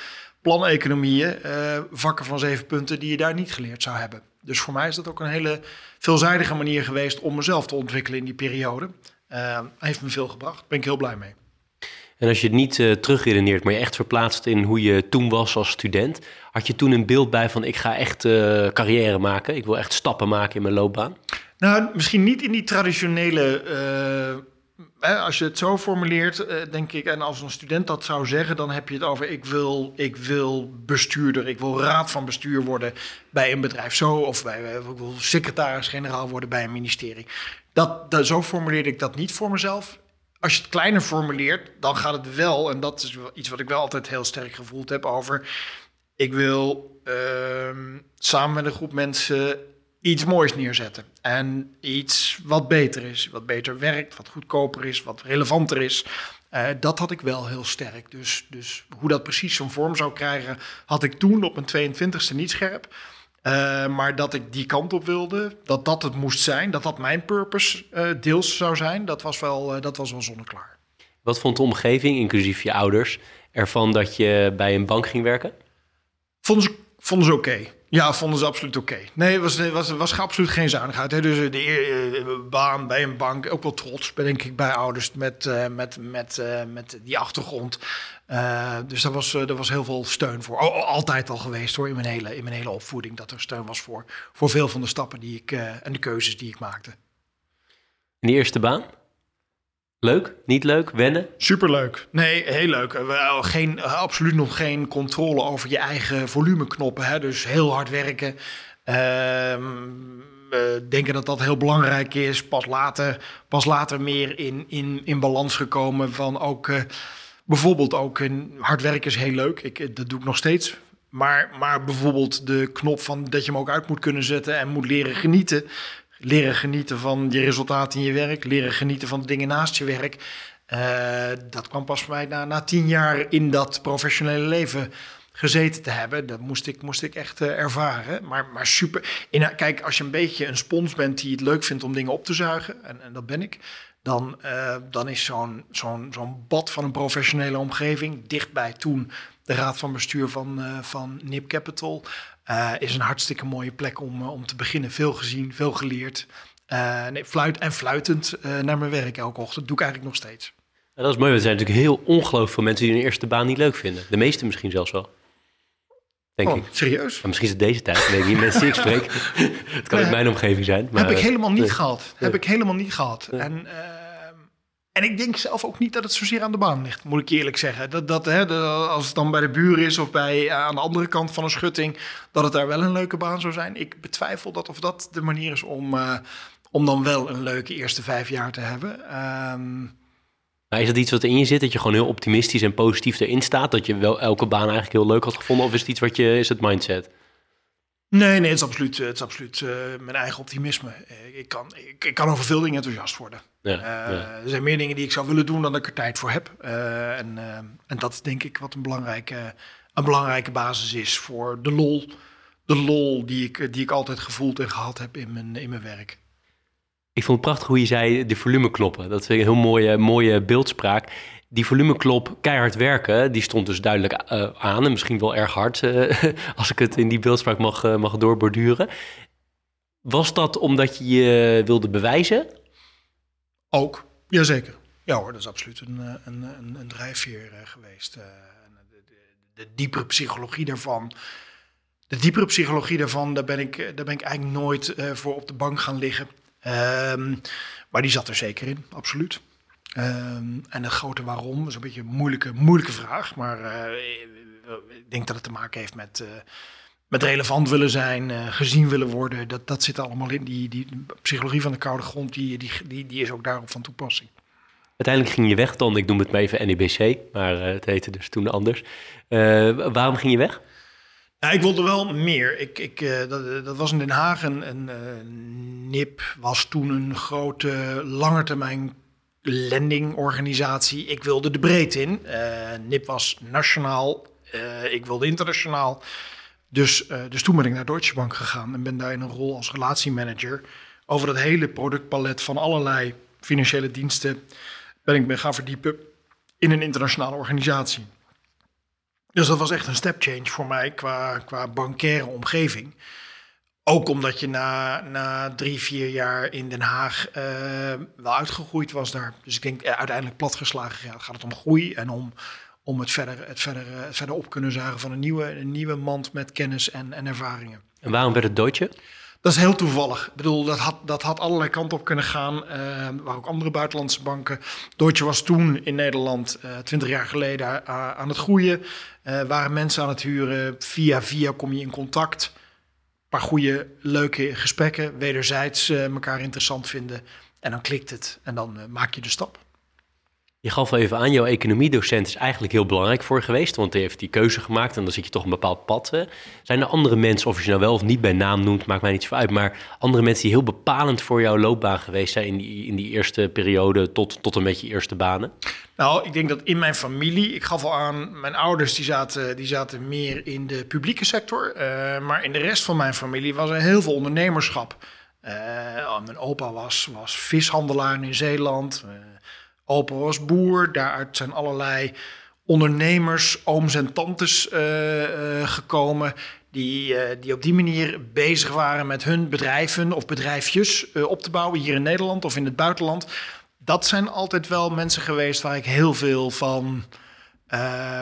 planeconomieën, uh, vakken van zeven punten, die je daar niet geleerd zou hebben. Dus voor mij is dat ook een hele veelzijdige manier geweest om mezelf te ontwikkelen in die periode. Uh, heeft me veel gebracht. Daar ben ik heel blij mee. En als je het niet uh, terugredeneert, maar je echt verplaatst in hoe je toen was als student, had je toen een beeld bij van ik ga echt uh, carrière maken, ik wil echt stappen maken in mijn loopbaan? Nou, misschien niet in die traditionele als je het zo formuleert, eh, denk ik, en als een student dat zou zeggen, dan heb je het over: ik wil, ik wil bestuurder, ik wil raad van bestuur worden bij een bedrijf zo, of bij, eh, ik wil secretaris-generaal worden bij een ministerie. Dat, dat, zo formuleerde ik dat niet voor mezelf. Als je het kleiner formuleert, dan gaat het wel, en dat is iets wat ik wel altijd heel sterk gevoeld heb over. Ik wil uh, samen met een groep mensen iets moois neerzetten. En iets wat beter is, wat beter werkt, wat goedkoper is, wat relevanter is. Uh, dat had ik wel heel sterk. Dus, dus hoe dat precies zo'n vorm zou krijgen, had ik toen op mijn 22e niet scherp. Uh, maar dat ik die kant op wilde, dat dat het moest zijn, dat dat mijn purpose uh, deels zou zijn, dat was wel, dat was wel zonneklaar. Wat vond de omgeving, inclusief je ouders, ervan dat je bij een bank ging werken? Vonden ze, vonden ze oké. Okay. Ja, vonden ze absoluut oké. Okay. Nee, het was, was, was absoluut geen zuinigheid. Hè. Dus de uh, baan bij een bank, ook wel trots, denk ik, bij ouders met, uh, met, met, uh, met die achtergrond. dus daar was, daar was heel veel steun voor. O, altijd al geweest hoor, in mijn, hele, in mijn hele opvoeding, dat er steun was voor, voor veel van de stappen die ik en de keuzes die ik maakte. In de eerste baan? Leuk? Niet leuk? Wennen? Superleuk. Nee, heel leuk. Geen, absoluut nog geen controle over je eigen volumeknoppen. Hè? Dus heel hard werken. Uh, denken dat dat heel belangrijk is. Pas later, pas later meer in, in, in balans gekomen van ook... Uh, bijvoorbeeld ook hard werken is heel leuk. Ik, dat doe ik nog steeds. Maar, maar bijvoorbeeld de knop van dat je hem ook uit moet kunnen zetten en moet leren genieten leren genieten van je resultaten in je werk, leren genieten van de dingen naast je werk. Uh, dat kwam pas bij mij na, na tien jaar in dat professionele leven gezeten te hebben. Dat moest ik, moest ik echt uh, ervaren. Maar, maar super. In, kijk, als je een beetje een spons bent die het leuk vindt om dingen op te zuigen, en, en dat ben ik, dan, uh, dan is zo'n zo'n zo'n bad van een professionele omgeving dichtbij toen de raad van bestuur van, van NIP Capital. Uh, is een hartstikke mooie plek om, uh, om te beginnen. Veel gezien, veel geleerd. Uh, nee, fluit en fluitend naar mijn werk elke ochtend. Dat doe ik eigenlijk nog steeds. Dat is mooi, want er zijn natuurlijk heel ongelooflijk veel mensen die hun eerste baan niet leuk vinden. De meeste misschien zelfs wel. Denk oh, ik. serieus? Maar misschien is het deze tijd. Weet ik niet, mensen die ik spreek. het kan ook mijn omgeving zijn. Maar, heb ik helemaal niet gehad. Heb ik helemaal niet gehad. En en ik denk zelf ook niet dat het zozeer aan de baan ligt, moet ik eerlijk zeggen. Dat, dat, hè, als het dan bij de buren is of bij, uh, aan de andere kant van een schutting, dat het daar wel een leuke baan zou zijn. Ik betwijfel dat of dat de manier is om, uh, om dan wel een leuke eerste vijf jaar te hebben. Um, maar is dat iets wat in je zit, dat je gewoon heel optimistisch en positief erin staat? Dat je wel elke baan eigenlijk heel leuk had gevonden? Of is het iets wat je, is het mindset? Nee, nee, het is absoluut, het is absoluut uh, mijn eigen optimisme. Ik kan, ik, ik, kan over veel dingen enthousiast worden. Ja, uh, ja. Er zijn meer dingen die ik zou willen doen dan dat ik er tijd voor heb. Uh, en, en dat is denk ik wat een belangrijke, een belangrijke basis is voor de lol. De lol die ik, die ik altijd gevoeld en gehad heb in mijn, in mijn werk. Ik vond het prachtig hoe je zei de volumeknoppen. Dat vind ik een heel mooie, mooie beeldspraak die volumeklop keihard werken, die stond dus duidelijk uh, aan. En misschien wel erg hard, uh, als ik het in die beeldspraak mag, uh, mag doorborduren. Was dat omdat je je wilde bewijzen? Ook, jazeker. Ja hoor, dat is absoluut een, een, een, een drijfveer geweest. De, de, de, diepere psychologie daarvan... De diepere psychologie daarvan, daar ben ik, daar ben ik eigenlijk nooit voor op de bank gaan liggen. Um, maar die zat er zeker in, absoluut. Um, en het grote waarom is een beetje een moeilijke, moeilijke vraag. Maar uh, ik denk dat het te maken heeft met, uh, met relevant willen zijn, uh, gezien willen worden. Dat, dat zit allemaal in. Die, die psychologie van de koude grond, die, die, die, die is ook daarop van toepassing. Uiteindelijk ging je weg dan, ik noem het maar even NEBC, maar het heette dus toen anders. waarom ging je weg? Ja, ik wilde wel meer. Ik, ik, uh, dat, dat, was in Den Haag. Een, een uh, NIP was toen een grote langetermijn lendingorganisatie. Ik wilde de breedte in. Uh, NIP was nationaal. ik wilde internationaal. Dus, dus toen ben ik naar Deutsche Bank gegaan en ben daar in een rol als relatiemanager over dat hele productpalet van allerlei financiële diensten ben ik me gaan verdiepen in een internationale organisatie. Dus dat was echt een step change voor mij qua, qua bankaire omgeving. Ook omdat je na, na drie, vier jaar in Den Haag uh, wel uitgegroeid was daar. Dus ik denk uh, uiteindelijk platgeslagen ja, gaat het om groei en om, om het, verder, het, verder, uh, het verder op kunnen zagen van een nieuwe, een nieuwe mand met kennis en, en ervaringen. En waarom werd het Deutsche? Dat is heel toevallig. Ik bedoel, dat had, dat had allerlei kanten op kunnen gaan. Uh, waar ook andere buitenlandse banken. Deutsche was toen in Nederland, uh, twintig jaar geleden, uh, aan het groeien. waren mensen aan het huren. Via via kom je in contact. Paar goede, leuke gesprekken. Wederzijds elkaar interessant vinden. En dan klikt het. En dan maak je de stap. Je gaf al even aan, jouw economiedocent is eigenlijk heel belangrijk voor geweest, want hij heeft die keuze gemaakt en dan zit je toch een bepaald pad. Zijn er andere mensen, of je nou wel of niet bij naam noemt, maakt mij niet zo uit, maar andere mensen die heel bepalend voor jouw loopbaan geweest zijn in die, in die eerste periode tot, tot en met je eerste banen? Nou, ik denk dat in mijn familie, ik gaf al aan, mijn ouders die zaten, die zaten meer in de publieke sector, uh, maar in de rest van mijn familie was er heel veel ondernemerschap. Uh, mijn opa was, was vishandelaar in Zeeland. Uh, Opa was boer, daaruit zijn allerlei ondernemers, ooms en tantes uh, uh, gekomen. Die, uh, die op die manier bezig waren met hun bedrijven of bedrijfjes op te bouwen hier in Nederland of in het buitenland. Dat zijn altijd wel mensen geweest waar ik heel veel van.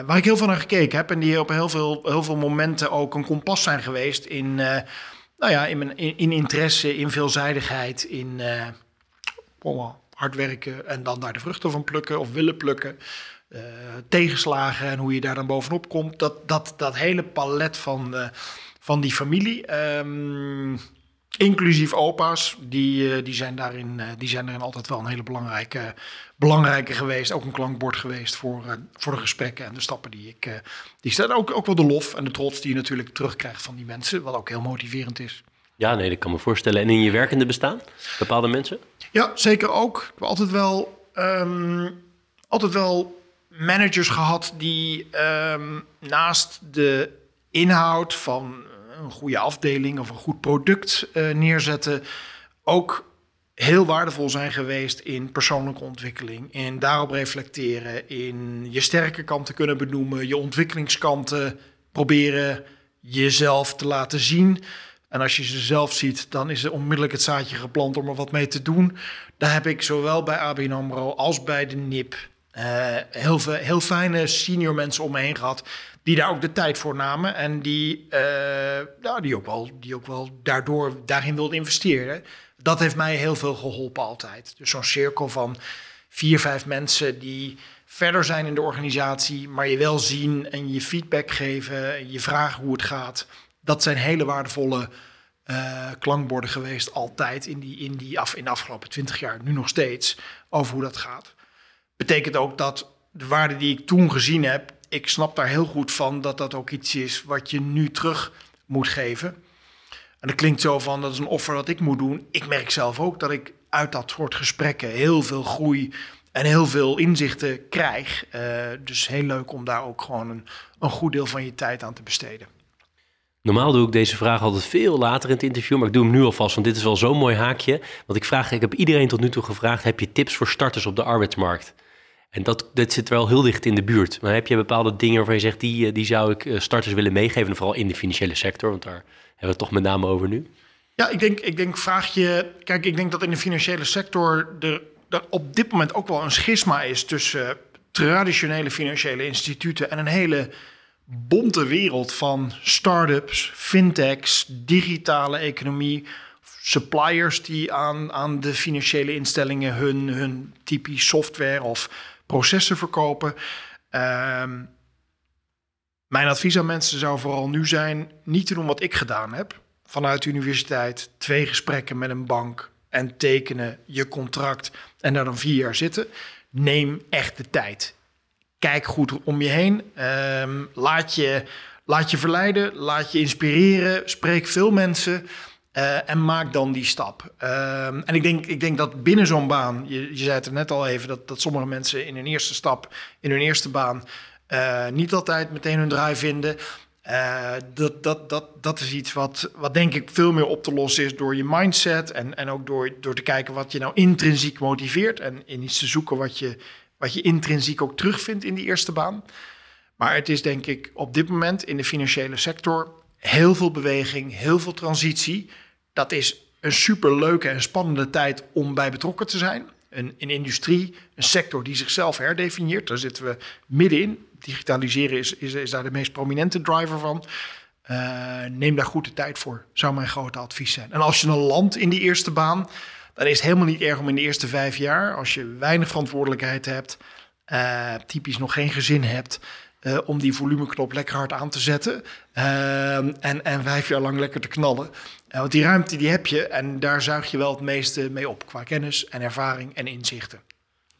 waar ik heel veel naar gekeken heb. En die op heel veel, heel veel momenten ook een kompas zijn geweest in, nou ja, in, mijn, in, in interesse, in veelzijdigheid, in. Oh, hard werken en dan daar de vruchten van plukken of willen plukken. Uh, tegenslagen en hoe je daar dan bovenop komt. Dat, dat, dat hele palet van, uh, van die familie. Um, inclusief opa's, die, uh, die, zijn daarin, die zijn daarin altijd wel een hele belangrijke, belangrijke geweest. Ook een klankbord geweest voor, voor de gesprekken en de stappen die ik. die staan ook, ook wel de lof en de trots die je natuurlijk terugkrijgt van die mensen. Wat ook heel motiverend is. Ja, nee, dat kan me voorstellen. En in je werkende bestaan? Bepaalde mensen? Ja, zeker ook. Ik heb altijd wel, um, altijd wel managers gehad die um, naast de inhoud van een goede afdeling of een goed product uh, neerzetten, ook heel waardevol zijn geweest in persoonlijke ontwikkeling. In daarop reflecteren, in je sterke kanten kunnen benoemen, je ontwikkelingskanten proberen jezelf te laten zien. En als je ze zelf ziet, dan is er onmiddellijk het zaadje geplant om er wat mee te doen. Daar heb ik zowel bij ABN AMRO als bij de NIP uh, heel, heel fijne senior mensen om me heen gehad. Die daar ook de tijd voor namen. En die, uh, nou, die, ook, wel, die ook wel daardoor daarin wilden investeren. Dat heeft mij heel veel geholpen altijd. Dus zo'n cirkel van vier, vijf mensen die verder zijn in de organisatie, maar je wel zien en je feedback geven, je vragen hoe het gaat dat zijn hele waardevolle uh, klankborden geweest, altijd in, die, in, die af, in de afgelopen twintig jaar, nu nog steeds, over hoe dat gaat. Betekent ook dat de waarde die ik toen gezien heb, ik snap daar heel goed van dat dat ook iets is wat je nu terug moet geven. En dat klinkt zo van, dat is een offer dat ik moet doen. Ik merk zelf ook dat ik uit dat soort gesprekken heel veel groei en heel veel inzichten krijg. Uh, dus heel leuk om daar ook gewoon een, een goed deel van je tijd aan te besteden. Normaal doe ik deze vraag altijd veel later in het interview, maar ik doe hem nu alvast, want dit is wel zo'n mooi haakje. Want ik vraag, ik heb iedereen tot nu toe gevraagd, heb je tips voor starters op de arbeidsmarkt? En dat, dat zit wel heel dicht in de buurt. Maar heb je bepaalde dingen waarvan je zegt, die, eh, die zou ik eh, starters willen meegeven, vooral in de financiële sector, want daar hebben we het toch met name over nu? Ja, ik denk, ik denk vraag je, kijk, ik denk dat in de financiële sector er, er op dit moment ook wel een schisma is tussen traditionele financiële instituten en een hele bonte wereld van start-ups, fintechs, digitale economie, suppliers die aan, aan de financiële instellingen hun, hun typisch software of processen verkopen. Um, mijn advies aan mensen zou vooral nu zijn niet te doen wat ik gedaan heb. Vanuit de universiteit twee gesprekken met een bank en tekenen je contract en daar dan vier jaar zitten. Neem echt de tijd kijk goed om je heen. Um, laat, je, laat je verleiden, laat je inspireren, spreek veel mensen uh, en maak dan die stap. Uh, en ik denk, ik denk dat binnen zo'n baan, je, je zei het er net al even, dat, dat sommige mensen in hun eerste stap, in hun eerste baan, uh, niet altijd meteen hun draai vinden. Uh, dat, dat, dat, dat is iets wat, wat denk ik veel meer op te lossen is door je mindset en, en ook door, door te kijken wat je nou intrinsiek motiveert en in iets te zoeken wat je, wat je intrinsiek ook terugvindt in die eerste baan. Maar het is denk ik op dit moment in de financiële sector heel veel beweging, heel veel transitie. Dat is een super leuke en spannende tijd om bij betrokken te zijn. Een, een industrie, een sector die zichzelf herdefinieert. Daar zitten we middenin. Digitaliseren is, is, is daar de meest prominente driver van. Uh, neem daar goed de tijd voor, zou mijn grote advies zijn. En als je een land in die eerste baan, dan is helemaal niet erg om in de eerste vijf jaar, als je weinig verantwoordelijkheid hebt, uh, typisch nog geen gezin hebt, uh, om die volumeknop lekker hard aan te zetten. Uh, en, en vijf jaar lang lekker te knallen. Want die ruimte die heb je en daar zuig je wel het meeste mee op. Qua kennis en ervaring en inzichten.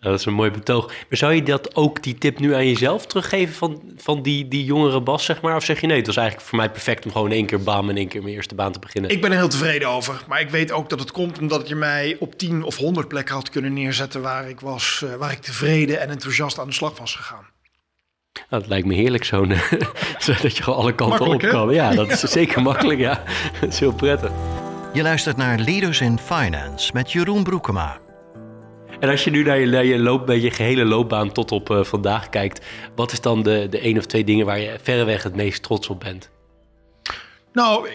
Dat is een mooi betoog. Maar zou je dat ook, die tip nu aan jezelf teruggeven van, van die, die jongere Bas, zeg maar? Of zeg je nee, het was eigenlijk voor mij perfect om gewoon één keer baan en één keer mijn eerste baan te beginnen? Ik ben er heel tevreden over. Maar ik weet ook dat het komt omdat je mij op tien of honderd plekken had kunnen neerzetten waar ik, was, waar ik tevreden en enthousiast aan de slag was gegaan. Nou, dat lijkt me heerlijk zo'n, zodat je gewoon alle kanten op kan. Ja, dat is zeker makkelijk, ja. Dat is heel prettig. Je luistert naar Leaders in Finance met Jeroen Broekema. En als je nu naar je, naar loop, je gehele loopbaan tot op uh, vandaag kijkt, wat is dan de, de één of twee dingen waar je verreweg het meest trots op bent? Nou,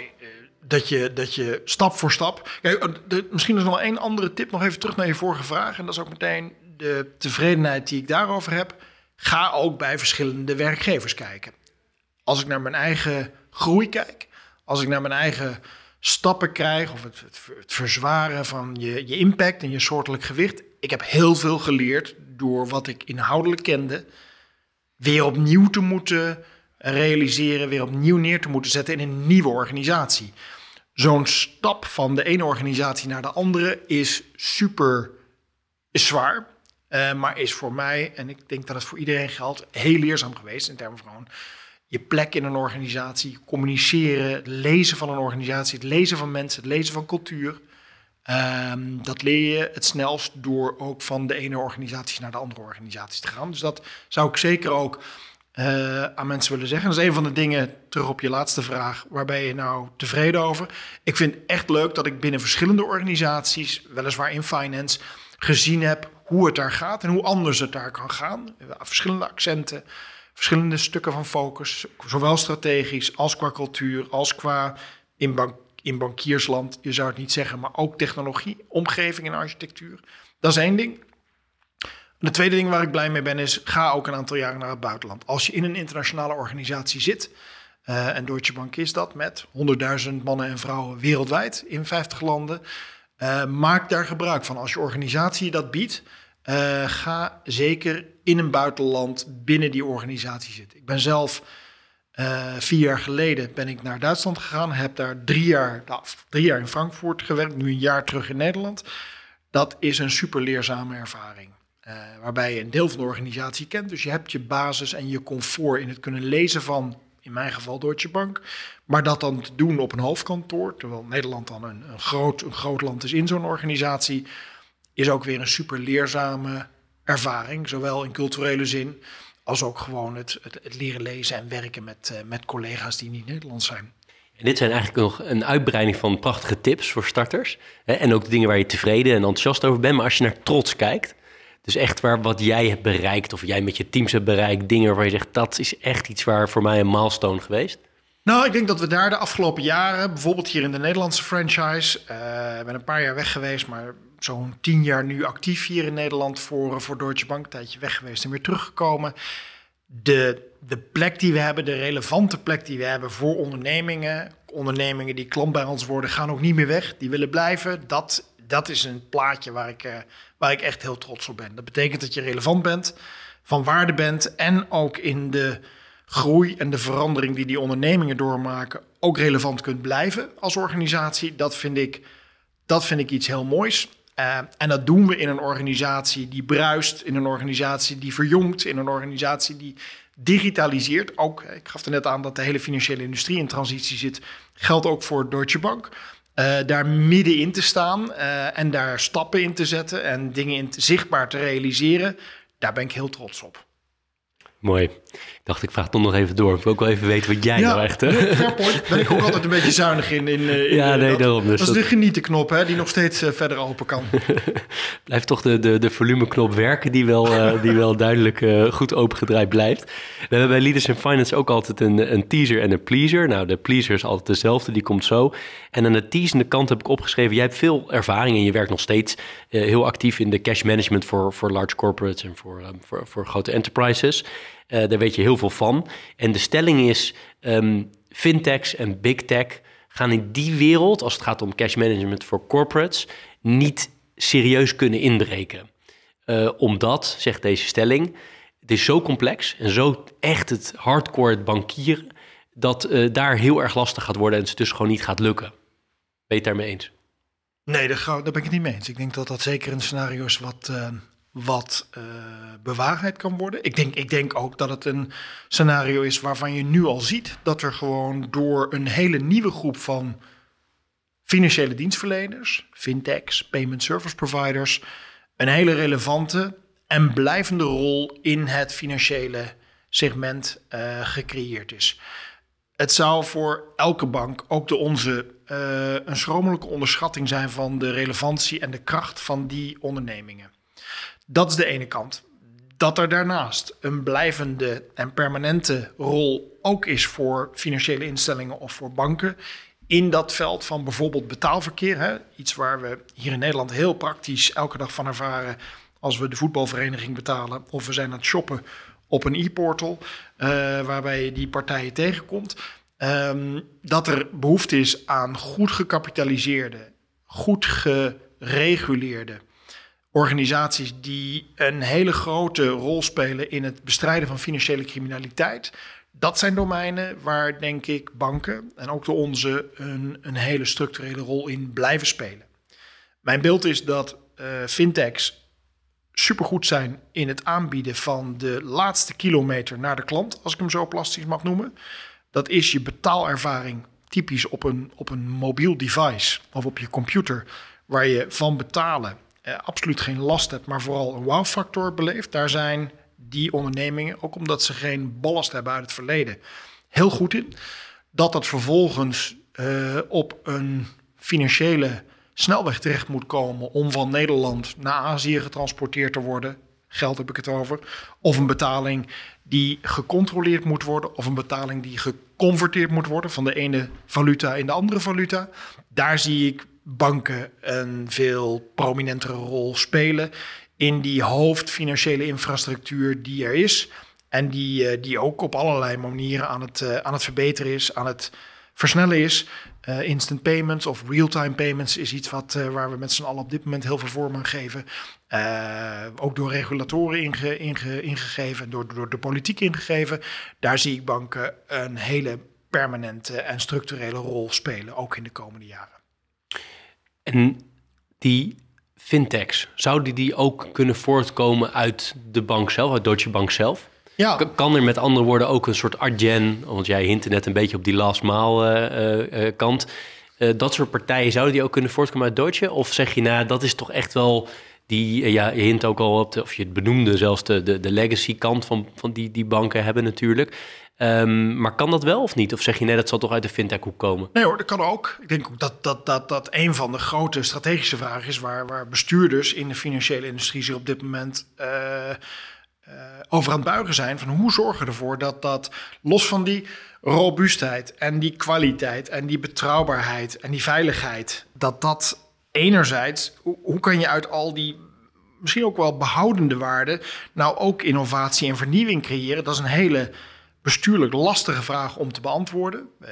dat je, dat je stap voor stap. Kijk, de, misschien is er nog één andere tip, nog even terug naar je vorige vraag. En dat is ook meteen de tevredenheid die ik daarover heb ga ook bij verschillende werkgevers kijken. Als ik naar mijn eigen groei kijk, als ik naar mijn eigen stappen krijg of het, het, het verzwaren van je, je impact en je soortelijk gewicht. Ik heb heel veel geleerd door wat ik inhoudelijk kende, weer opnieuw te moeten realiseren, weer opnieuw neer te moeten zetten in een nieuwe organisatie. Zo'n stap van de ene organisatie naar de andere is super zwaar. Uh, maar is voor mij, en ik denk dat het voor iedereen geldt, heel leerzaam geweest in termen van je plek in een organisatie, communiceren, lezen van een organisatie, het lezen van mensen, het lezen van cultuur. Um, dat leer je het snelst door ook van de ene organisatie naar de andere organisatie te gaan. Dus dat zou ik zeker ook uh, aan mensen willen zeggen. Dat is een van de dingen, terug op je laatste vraag, waar ben je nou tevreden over? Ik vind echt leuk dat ik binnen verschillende organisaties, weliswaar in finance, gezien heb hoe het daar gaat en hoe anders het daar kan gaan. Verschillende accenten, verschillende stukken van focus, zowel strategisch als qua cultuur, als qua in, bank, in bankiersland, je zou het niet zeggen, maar ook technologie, omgeving en architectuur. Dat is één ding. De tweede ding waar ik blij mee ben is, ga ook een aantal jaren naar het buitenland. Als je in een internationale organisatie zit, uh, en Deutsche Bank is dat met 100.000 mannen en vrouwen wereldwijd in 50 landen. Uh, maak daar gebruik van. Als je organisatie dat biedt, uh, ga zeker in een buitenland binnen die organisatie zitten. Ik ben zelf uh, vier jaar geleden ben ik naar Duitsland gegaan. Heb daar drie jaar, nou, drie jaar in Frankfurt gewerkt. Nu een jaar terug in Nederland. Dat is een super leerzame ervaring. Uh, waarbij je een deel van de organisatie kent. Dus je hebt je basis en je comfort in het kunnen lezen van, in mijn geval Deutsche Bank. Maar dat dan te doen op een hoofdkantoor. Terwijl Nederland dan een, een groot, een groot land is in zo'n organisatie is ook weer een super leerzame ervaring, zowel in culturele zin als ook gewoon het, het, het leren lezen en werken met, uh, met collega's die niet Nederlands zijn. En dit zijn eigenlijk nog een uitbreiding van prachtige tips voor starters. Hè, en ook de dingen waar je tevreden en enthousiast over bent. Maar als je naar trots kijkt, dus echt waar wat jij hebt bereikt of jij met je teams hebt bereikt, dingen waar je zegt dat is echt iets waar voor mij een milestone geweest. Nou, ik denk dat we daar de afgelopen jaren, bijvoorbeeld hier in de Nederlandse franchise, uh, ben een paar jaar weg geweest, maar zo'n tien jaar nu actief hier in Nederland voor, voor Deutsche Bank. Een tijdje weg geweest en weer teruggekomen. De, de plek die we hebben, de relevante plek die we hebben voor ondernemingen. Ondernemingen die klant bij ons worden, gaan ook niet meer weg. Die willen blijven. Dat, dat is een plaatje waar ik, uh, waar ik echt heel trots op ben. Dat betekent dat je relevant bent, van waarde bent en ook in de groei en de verandering die die ondernemingen doormaken ook relevant kunt blijven als organisatie. Dat vind ik, dat vind ik iets heel moois. Uh, en dat doen we in een organisatie die bruist, in een organisatie die verjongt, in een organisatie die digitaliseert. Ook, ik gaf er net aan dat de hele financiële industrie in transitie zit. Geldt ook voor Deutsche Bank. Uh, daar middenin te staan en daar stappen in te zetten en dingen in zichtbaar te realiseren, daar ben ik heel trots op. Mooi. Dacht, ik vraag toch nog even door. Ik wil ook wel even weten wat jij nou echt... Hè? Fair. Ben ik ook altijd een beetje zuinig in. in, in ja, nee, dat, daarom. Dus dat is de genietenknop, hè, die nog steeds uh, verder open kan. blijft toch de, de, de volumeknop werken, die wel, uh, die wel duidelijk uh, goed opengedraaid blijft. We hebben bij Leaders in Finance ook altijd een, een teaser en een pleaser. Nou, de pleaser is altijd dezelfde, die komt zo. En aan de teasende kant heb ik opgeschreven... jij hebt veel ervaring en je werkt nog steeds heel actief... in de cash management voor, voor large corporates en voor, voor, voor grote enterprises... Uh, daar weet je heel veel van. En de stelling is: um, fintechs en big tech gaan in die wereld, als het gaat om cash management voor corporates, niet serieus kunnen inbreken. Uh, omdat, zegt deze stelling, het is zo complex en zo echt het hardcore het bankieren, dat uh, daar heel erg lastig gaat worden en het dus gewoon niet gaat lukken. Ben je het daarmee eens? Nee, daar ben ik het niet mee eens. Ik denk dat dat zeker een scenario is wat wat uh, bewaarheid kan worden. Ik denk, ik denk ook dat het een scenario is waarvan je nu al ziet dat er gewoon door een hele nieuwe groep van financiële dienstverleners, fintechs, payment service providers, een hele relevante en blijvende rol in het financiële segment uh, gecreëerd is. Het zou voor elke bank, ook de onze, uh, een schromelijke onderschatting zijn van de relevantie en de kracht van die ondernemingen. Dat is de ene kant. Dat er daarnaast een blijvende en permanente rol ook is voor financiële instellingen of voor banken in dat veld van bijvoorbeeld betaalverkeer. Hè? Iets waar we hier in Nederland heel praktisch elke dag van ervaren als we de voetbalvereniging betalen of we zijn aan het shoppen op een e-portal uh, waarbij je die partijen tegenkomt. Um, dat er behoefte is aan goed gecapitaliseerde, goed gereguleerde organisaties die een hele grote rol spelen in het bestrijden van financiële criminaliteit. Dat zijn domeinen waar, denk ik, banken en ook de onze een, een hele structurele rol in blijven spelen. Mijn beeld is dat uh, fintechs supergoed zijn in het aanbieden van de laatste kilometer naar de klant, als ik hem zo plastisch mag noemen. Dat is je betaalervaring typisch op een, op een mobiel device of op je computer, waar je van betalen uh, absoluut geen last hebt, maar vooral een wow-factor beleeft. Daar zijn die ondernemingen, ook omdat ze geen ballast hebben uit het verleden, heel goed in. Dat dat vervolgens uh, op een financiële snelweg terecht moet komen om van Nederland naar Azië getransporteerd te worden. Geld heb ik het over. Of een betaling die gecontroleerd moet worden. Of een betaling die geconverteerd moet worden van de ene valuta in de andere valuta. Daar zie ik banken een veel prominentere rol spelen in die hoofdfinanciële infrastructuur die er is. En die, uh, die ook op allerlei manieren aan het, uh, aan het verbeteren is, aan het versnellen is. Uh, instant payments of real-time payments is iets wat, waar we met z'n allen op dit moment heel veel vorm aan geven. ook door regulatoren inge, inge, ingegeven, door, door de politiek ingegeven. Daar zie ik banken een hele permanente en structurele rol spelen, ook in de komende jaren. En die fintechs, zouden die ook kunnen voortkomen uit de bank zelf, uit Deutsche Bank zelf? Ja. Kan er met andere woorden ook een soort Argen, want jij hintte net een beetje op die last mile uh, uh, kant. Uh, dat soort partijen, zouden die ook kunnen voortkomen uit Deutsche? Of zeg je, nou, dat is toch echt wel die, ja, je hint ook al op, de, of je het benoemde zelfs de, de, de legacy kant van, van die, die banken hebben natuurlijk. Um, maar kan dat wel of niet? Of zeg je nee, dat zal toch uit de fintech-hoek komen? Nee hoor, dat kan ook. Ik denk ook dat dat, dat, dat een van de grote strategische vragen is... waar, waar bestuurders in de financiële industrie zich op dit moment... Uh, uh, over aan het buigen zijn van hoe zorgen we ervoor dat dat los van die robuustheid en die kwaliteit en die betrouwbaarheid en die veiligheid, dat dat enerzijds, hoe, kan je uit al die misschien ook wel behoudende waarden nou ook innovatie en vernieuwing creëren? Dat is een hele bestuurlijk lastige vraag om te beantwoorden. Uh,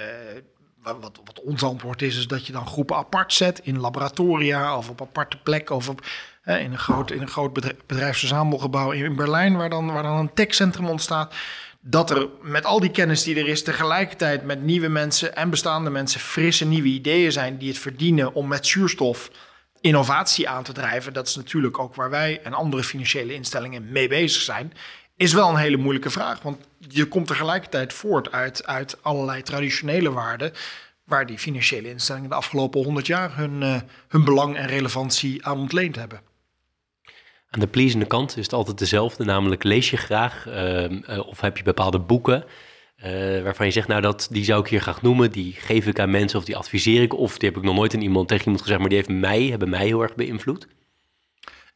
wat, wat, ons antwoord is, is dat je dan groepen apart zet in laboratoria of op aparte plekken of op, in, een groot, in een groot bedrijfsverzamelgebouw in Berlijn, waar dan, waar dan een techcentrum ontstaat. Dat er met al die kennis die er is, tegelijkertijd met nieuwe mensen en bestaande mensen frisse nieuwe ideeën zijn die het verdienen om met zuurstof innovatie aan te drijven. Dat is natuurlijk ook waar wij en andere financiële instellingen mee bezig zijn is wel een hele moeilijke vraag. Want je komt tegelijkertijd voort uit, uit allerlei traditionele waarden. waar die financiële instellingen de afgelopen 100 jaar hun, uh, hun belang en relevantie aan ontleend hebben. Aan de pleasende kant is het altijd dezelfde, namelijk lees je graag uh, of heb je bepaalde boeken uh, waarvan je zegt, nou dat, die zou ik hier graag noemen, die geef ik aan mensen of die adviseer ik of die heb ik nog nooit aan iemand tegen iemand gezegd, maar die heeft mij, hebben mij heel erg beïnvloed?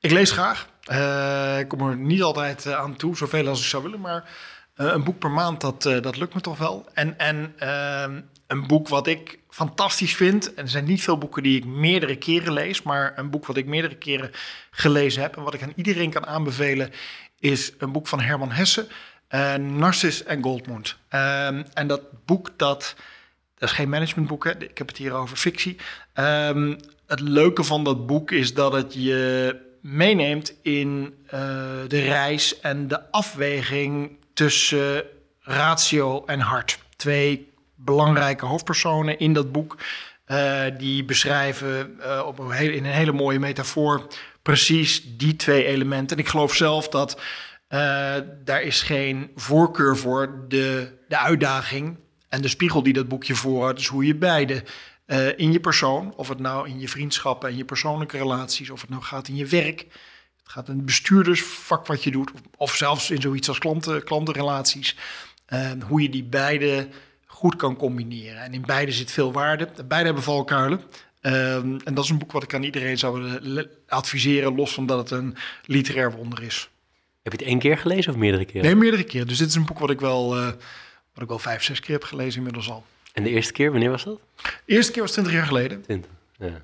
Ik lees graag. Uh, ik kom er niet altijd aan toe, zoveel als ik zou willen, maar een boek per maand, dat, dat lukt me toch wel. En, en ehm, een boek wat ik fantastisch vind, en er zijn niet veel boeken die ik meerdere keren lees, maar een boek wat ik meerdere keren gelezen heb en wat ik aan iedereen kan aanbevelen, is een boek van Herman Hesse, uh, Narcis en Goldmund. Um, en dat boek, dat, dat is geen managementboek, hè? ik heb het hier over fictie. Um, het leuke van dat boek is dat het je meeneemt in uh, de reis en de afweging tussen ratio en hart. Twee belangrijke hoofdpersonen in dat boek. Uh, die beschrijven uh, op een hele, in een hele mooie metafoor precies die twee elementen. En ik geloof zelf dat uh, daar is geen voorkeur voor. De, de uitdaging en de spiegel die dat boekje voorhoudt, dus hoe je beide in je persoon, of het nou in je vriendschappen en je persoonlijke relaties, of het nou gaat in je werk, het gaat in het bestuurdersvak wat je doet, of zelfs in zoiets als klanten, klantenrelaties, hoe je die beide goed kan combineren. En in beide zit veel waarde. Beide hebben valkuilen. Uh, en dat is een boek wat ik aan iedereen zou willen adviseren, los van dat het een literair wonder is. Heb je het één keer gelezen of meerdere keren? Nee, meerdere keer. Dus dit is een boek wat ik wel, uh, wat ik wel vijf, zes keer heb gelezen inmiddels al. En de eerste keer, wanneer was dat? De eerste keer was 20 jaar geleden. 20, ja.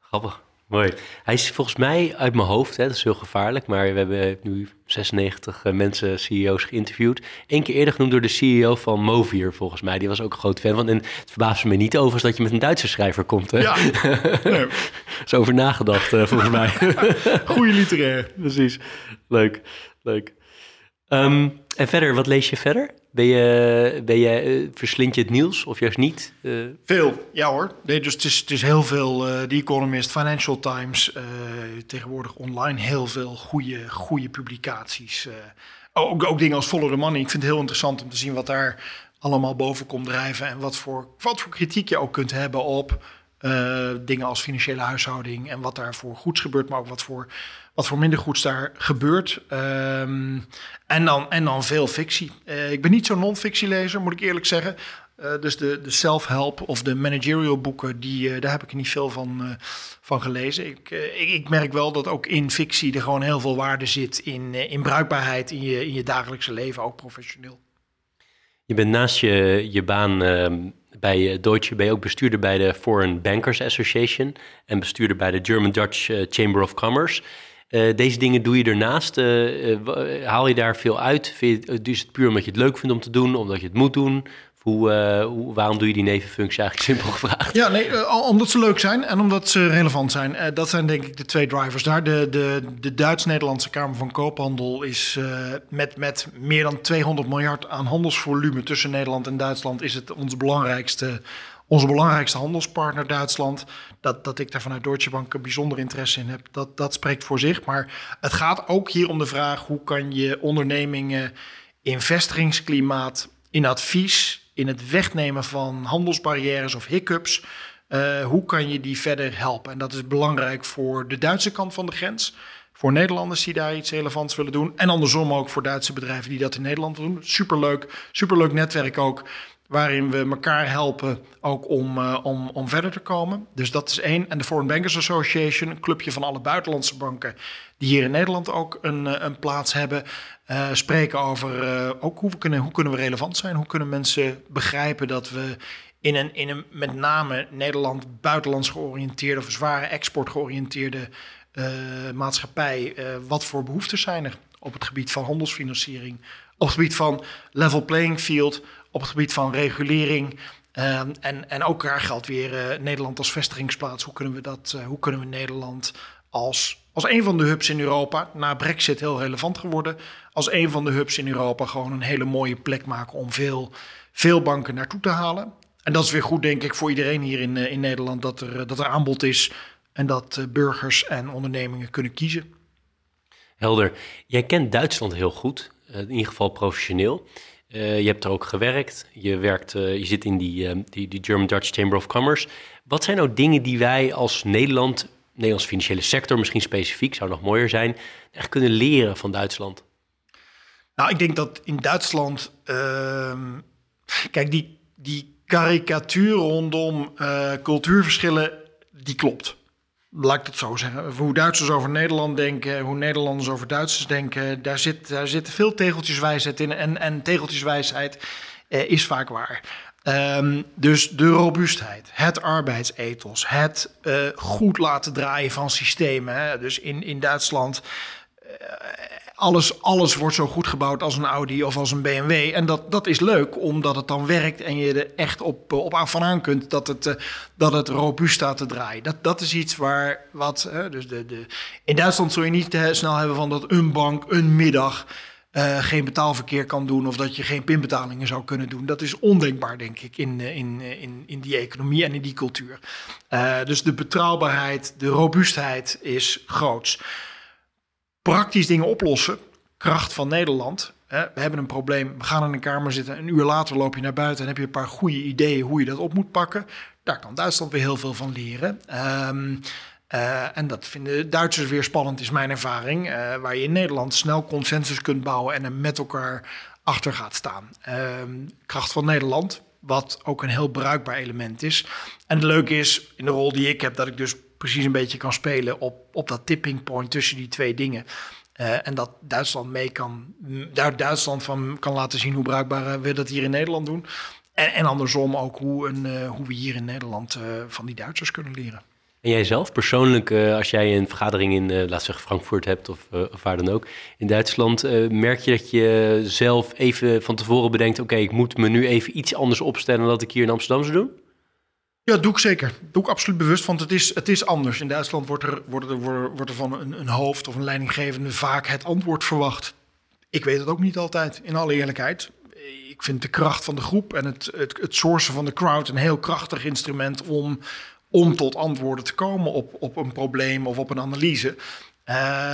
Grappig. Mooi. Hij is volgens mij uit mijn hoofd, hè, dat is heel gevaarlijk, maar we hebben nu 96 uh, mensen, CEO's geïnterviewd. Eén keer eerder genoemd door de CEO van Movier, volgens mij. Die was ook een groot fan van. En het verbaasde me niet over dat je met een Duitse schrijver komt. Hè? Ja. Nee. Zo over nagedacht, uh, volgens mij. Goeie literair. Precies. Leuk, leuk. Um, en verder, wat lees je verder? Ben je, ben je, uh, verslind je het nieuws of juist niet? Uh... Veel, ja hoor. Nee, dus het is, het is heel veel. Uh, The Economist, Financial Times, tegenwoordig online heel veel goede, goede publicaties. ook, ook dingen als Follow the Money. Ik vind het heel interessant om te zien wat daar allemaal boven komt drijven. En wat voor, wat voor kritiek je ook kunt hebben op dingen als financiële huishouding. En wat daarvoor goeds gebeurt, maar ook wat voor wat voor minder goeds daar gebeurt. Um, en, dan, en dan veel fictie. Uh, ik ben niet zo'n non-fictielezer, moet ik eerlijk zeggen. Uh, dus de, de self-help of de managerial boeken, die, uh, daar heb ik niet veel van, van gelezen. Ik, ik, ik, merk wel dat ook in fictie er gewoon heel veel waarde zit in, in bruikbaarheid in je, in je dagelijkse leven, ook professioneel. Je bent naast je, je baan ehm, bij Deutsche ben je ook bestuurder bij de Foreign Bankers Association en bestuurder bij de German Dutch Chamber of Commerce. Uh, deze dingen doe je ernaast. Uh, uh, haal je daar veel uit? Vind is het puur omdat je het leuk vindt om te doen, omdat je het moet doen? Waarom doe je die nevenfunctie eigenlijk simpel gevraagd? Ja, nee, omdat ze leuk zijn en omdat ze relevant zijn. dat zijn denk ik de twee drivers daar. De, de, de Duits-Nederlandse Kamer van Koophandel is met, met meer dan 200 miljard aan handelsvolume tussen Nederland en Duitsland... is het ons belangrijkste onze belangrijkste handelspartner Duitsland, dat, dat ik daar vanuit Deutsche Bank een bijzonder interesse in heb, dat, dat spreekt voor zich. Maar het gaat ook hier om de vraag hoe kan je ondernemingen in vestigingsklimaat, in advies, in het wegnemen van handelsbarrières of hiccups, uh, hoe kan je die verder helpen? En dat is belangrijk voor de Duitse kant van de grens. Voor Nederlanders die daar iets relevants willen doen. En andersom ook voor Duitse bedrijven die dat in Nederland doen. Superleuk, superleuk netwerk ook waarin we elkaar helpen ook om, uh, om, om verder te komen. Dus dat is één. En de Foreign Bankers Association, een clubje van alle buitenlandse banken die hier in Nederland ook een, uh, een plaats hebben, uh, spreken over ook hoe, we kunnen, hoe kunnen we relevant zijn, hoe kunnen mensen begrijpen dat we in een, in een met name Nederland buitenlands georiënteerde of zware export georiënteerde maatschappij, wat voor behoeftes zijn er op het gebied van handelsfinanciering, op het gebied van level playing field, op het gebied van regulering. Uh, en, en ook daar geldt weer uh, Nederland als vestigingsplaats. Hoe kunnen we, dat, uh, hoe kunnen we Nederland als, als een van de hubs in Europa, na Brexit heel relevant geworden, als een van de hubs in Europa gewoon een hele mooie plek maken om veel, veel banken naartoe te halen. En dat is weer goed, denk ik, voor iedereen hier in, in Nederland, dat er, dat er aanbod is en dat burgers en ondernemingen kunnen kiezen. Helder. Jij kent Duitsland heel goed, eh, in ieder geval professioneel. Uh, je hebt er ook gewerkt. Je, werkt, uh, je zit in die, die, die German Dutch Chamber of Commerce. Wat zijn nou dingen die wij als Nederland, Nederlands financiële sector misschien specifiek, zou nog mooier zijn, echt kunnen leren van Duitsland? Nou, ik denk dat in Duitsland, uh, kijk, die, die karikatuur rondom cultuurverschillen, die klopt. Laat ik het zo zeggen. Hoe Duitsers over Nederland denken, hoe Nederlanders over Duitsers denken, daar, zit, daar zitten veel tegeltjeswijsheid in. En, en tegeltjeswijsheid uh, is vaak waar. Um, dus de robuustheid, het arbeidsethos, het uh, goed laten draaien van systemen. Hè. Dus in, in Duitsland alles, alles wordt zo goed gebouwd als een Audi of als een BMW. En dat, dat is leuk, omdat het dan werkt en je er echt op, op aan van aan kunt dat het, uh, dat het robuust staat te draaien. Dat, dat is iets waar wat. Uh, dus de, de, in Duitsland zul je niet uh, snel hebben van dat een bank een middag. geen betaalverkeer kan doen of dat je geen pinbetalingen zou kunnen doen. Dat is ondenkbaar, denk ik, in, in, in, in die economie en in die cultuur. dus de betrouwbaarheid, de robuustheid is groots praktisch dingen oplossen. Kracht van Nederland. Hè, we hebben een probleem, we gaan in een kamer zitten. Een uur later loop je naar buiten en heb je een paar goede ideeën hoe je dat op moet pakken. Daar kan Duitsland weer heel veel van leren. Um, uh, en dat vinden Duitsers weer spannend, is mijn ervaring. Uh, waar je in Nederland snel consensus kunt bouwen en er met elkaar achter gaat staan. Um, kracht van Nederland, wat ook een heel bruikbaar element is. En het leuke is, in de rol die ik heb, dat ik dus precies een beetje kan spelen op, op dat tipping point tussen die twee dingen. Uh, en dat Duitsland mee kan, daar Duitsland van kan laten zien hoe bruikbaar we dat hier in Nederland doen. En, en andersom ook hoe, een, uh, hoe we hier in Nederland van die Duitsers kunnen leren. En jij zelf persoonlijk, als jij een vergadering in, laat zeggen, Frankfurt hebt of, of waar dan ook, in Duitsland, merk je dat je zelf even van tevoren bedenkt: oké, ik moet me nu even iets anders opstellen dan dat ik hier in Amsterdam zou doen? Ja, doe ik zeker. Doe ik absoluut bewust, want het is, het is anders. In Duitsland wordt er, wordt er, wordt er van een, een hoofd of een leidinggevende vaak het antwoord verwacht. Ik weet het ook niet altijd, in alle eerlijkheid. Ik vind de kracht van de groep en het, het, het sourcen van de crowd een heel krachtig instrument om, om tot antwoorden te komen op, op een probleem of op een analyse.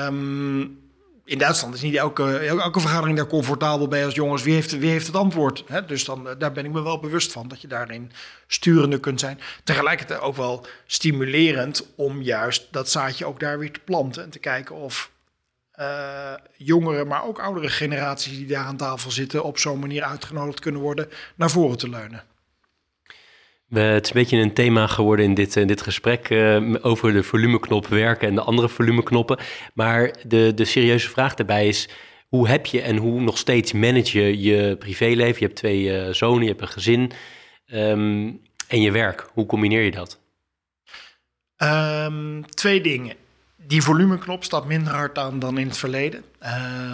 Um, in Duitsland is niet elke, elke vergadering daar comfortabel bij als jongens. Wie heeft, wie heeft het antwoord? Dus dan, eh, daar ben ik me wel bewust van dat je daarin sturende kunt zijn. Tegelijkertijd ook wel stimulerend om juist dat zaadje ook daar weer te planten. En te kijken of uh, jongere, maar ook oudere generaties die daar aan tafel zitten... op zo'n manier uitgenodigd kunnen worden naar voren te leunen. Het is een beetje een thema geworden in dit, in dit gesprek uh, over de volumeknop werken en de andere volumeknoppen. Maar de, de serieuze vraag daarbij is, hoe heb je en hoe nog steeds manage je je privéleven? Je hebt twee uh, zonen, je hebt een gezin um, en je werk. Hoe combineer je dat? Um, twee dingen. Die volumeknop staat minder hard aan dan in het verleden.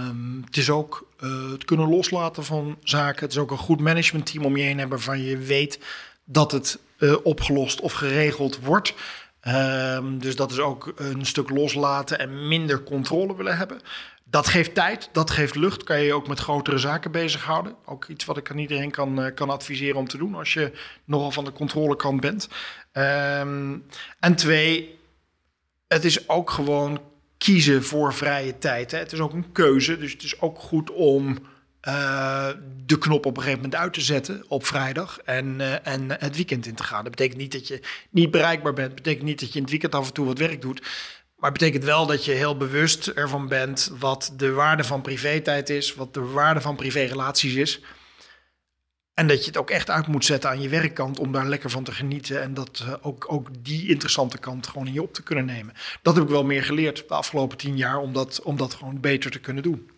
Um, het is ook het kunnen loslaten van zaken. Het is ook een goed managementteam om je heen hebben waarvan je weet dat het uh, opgelost of geregeld wordt. Um, dus dat is ook een stuk loslaten en minder controle willen hebben. Dat geeft tijd, dat geeft lucht. Kan je je ook met grotere zaken bezighouden. Ook iets wat ik aan iedereen kan, uh, kan adviseren om te doen als je nogal van de controlekant bent. Um, en twee, het is ook gewoon kiezen voor vrije tijd. Hè. Het is ook een keuze, dus het is ook goed om uh, de knop op een gegeven moment uit te zetten op vrijdag en, uh, en het weekend in te gaan. Dat betekent niet dat je niet bereikbaar bent. Betekent niet dat je in het weekend af en toe wat werk doet. Maar het betekent wel dat je heel bewust ervan bent wat de waarde van privé-tijd is, wat de waarde van privérelaties is. En dat je het ook echt uit moet zetten aan je werkkant om daar lekker van te genieten. En dat uh, ook, ook die interessante kant gewoon in je op te kunnen nemen. Dat heb ik wel meer geleerd de afgelopen tien jaar om dat, om dat gewoon beter te kunnen doen.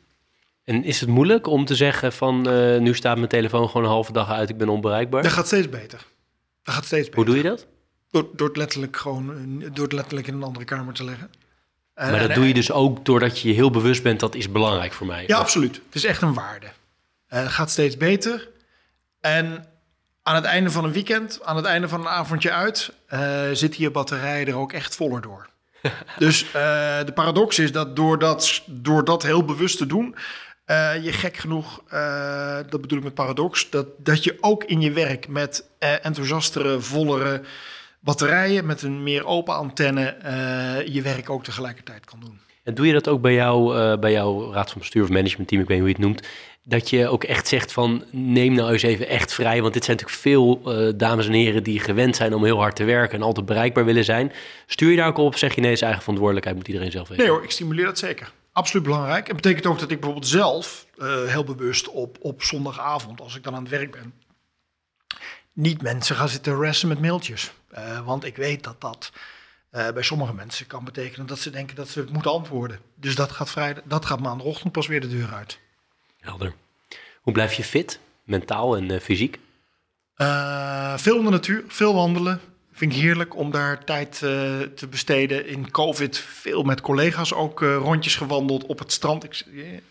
En is het moeilijk om te zeggen van uh, nu staat mijn telefoon gewoon een halve dag uit, ik ben onbereikbaar? Dat gaat steeds beter. Dat gaat steeds beter. Hoe doe je dat? Door, door het letterlijk gewoon door het letterlijk in een andere kamer te leggen. En, maar dat en, doe je dus ook doordat je je heel bewust bent dat is belangrijk voor mij. Ja, of? absoluut. Het is echt een waarde. Het gaat steeds beter. En aan het einde van een weekend, aan het einde van een avondje uit, uh, zit je batterij er ook echt voller door. dus de paradox is dat door, dat door dat heel bewust te doen, uh, je gek genoeg, uh, dat bedoel ik met paradox, dat, dat je ook in je werk met uh, enthousiastere, vollere batterijen, met een meer open antenne, je werk ook tegelijkertijd kan doen. En doe je dat ook bij, jou, bij jouw raad van bestuur of managementteam, ik weet niet hoe je het noemt, dat je ook echt zegt van neem nou eens even echt vrij, want dit zijn natuurlijk veel dames en heren die gewend zijn om heel hard te werken en altijd bereikbaar willen zijn. Stuur je daar ook op, zeg je nee, is eigen verantwoordelijkheid, moet iedereen zelf weten? Nee hoor, ik stimuleer dat zeker. Absoluut belangrijk. Het betekent ook dat ik bijvoorbeeld zelf uh, heel bewust op, op zondagavond, als ik dan aan het werk ben, niet mensen ga zitten harassen met mailtjes. Uh, want ik weet dat dat uh, bij sommige mensen kan betekenen dat ze denken dat ze het moeten antwoorden. Dus dat gaat, vrij, dat gaat maandagochtend pas weer de deur uit. Helder. Hoe blijf je fit, mentaal en fysiek? veel in de natuur, veel wandelen. Vind ik heerlijk om daar tijd uh, te besteden. In COVID veel met collega's ook uh, rondjes gewandeld op het strand. Ik,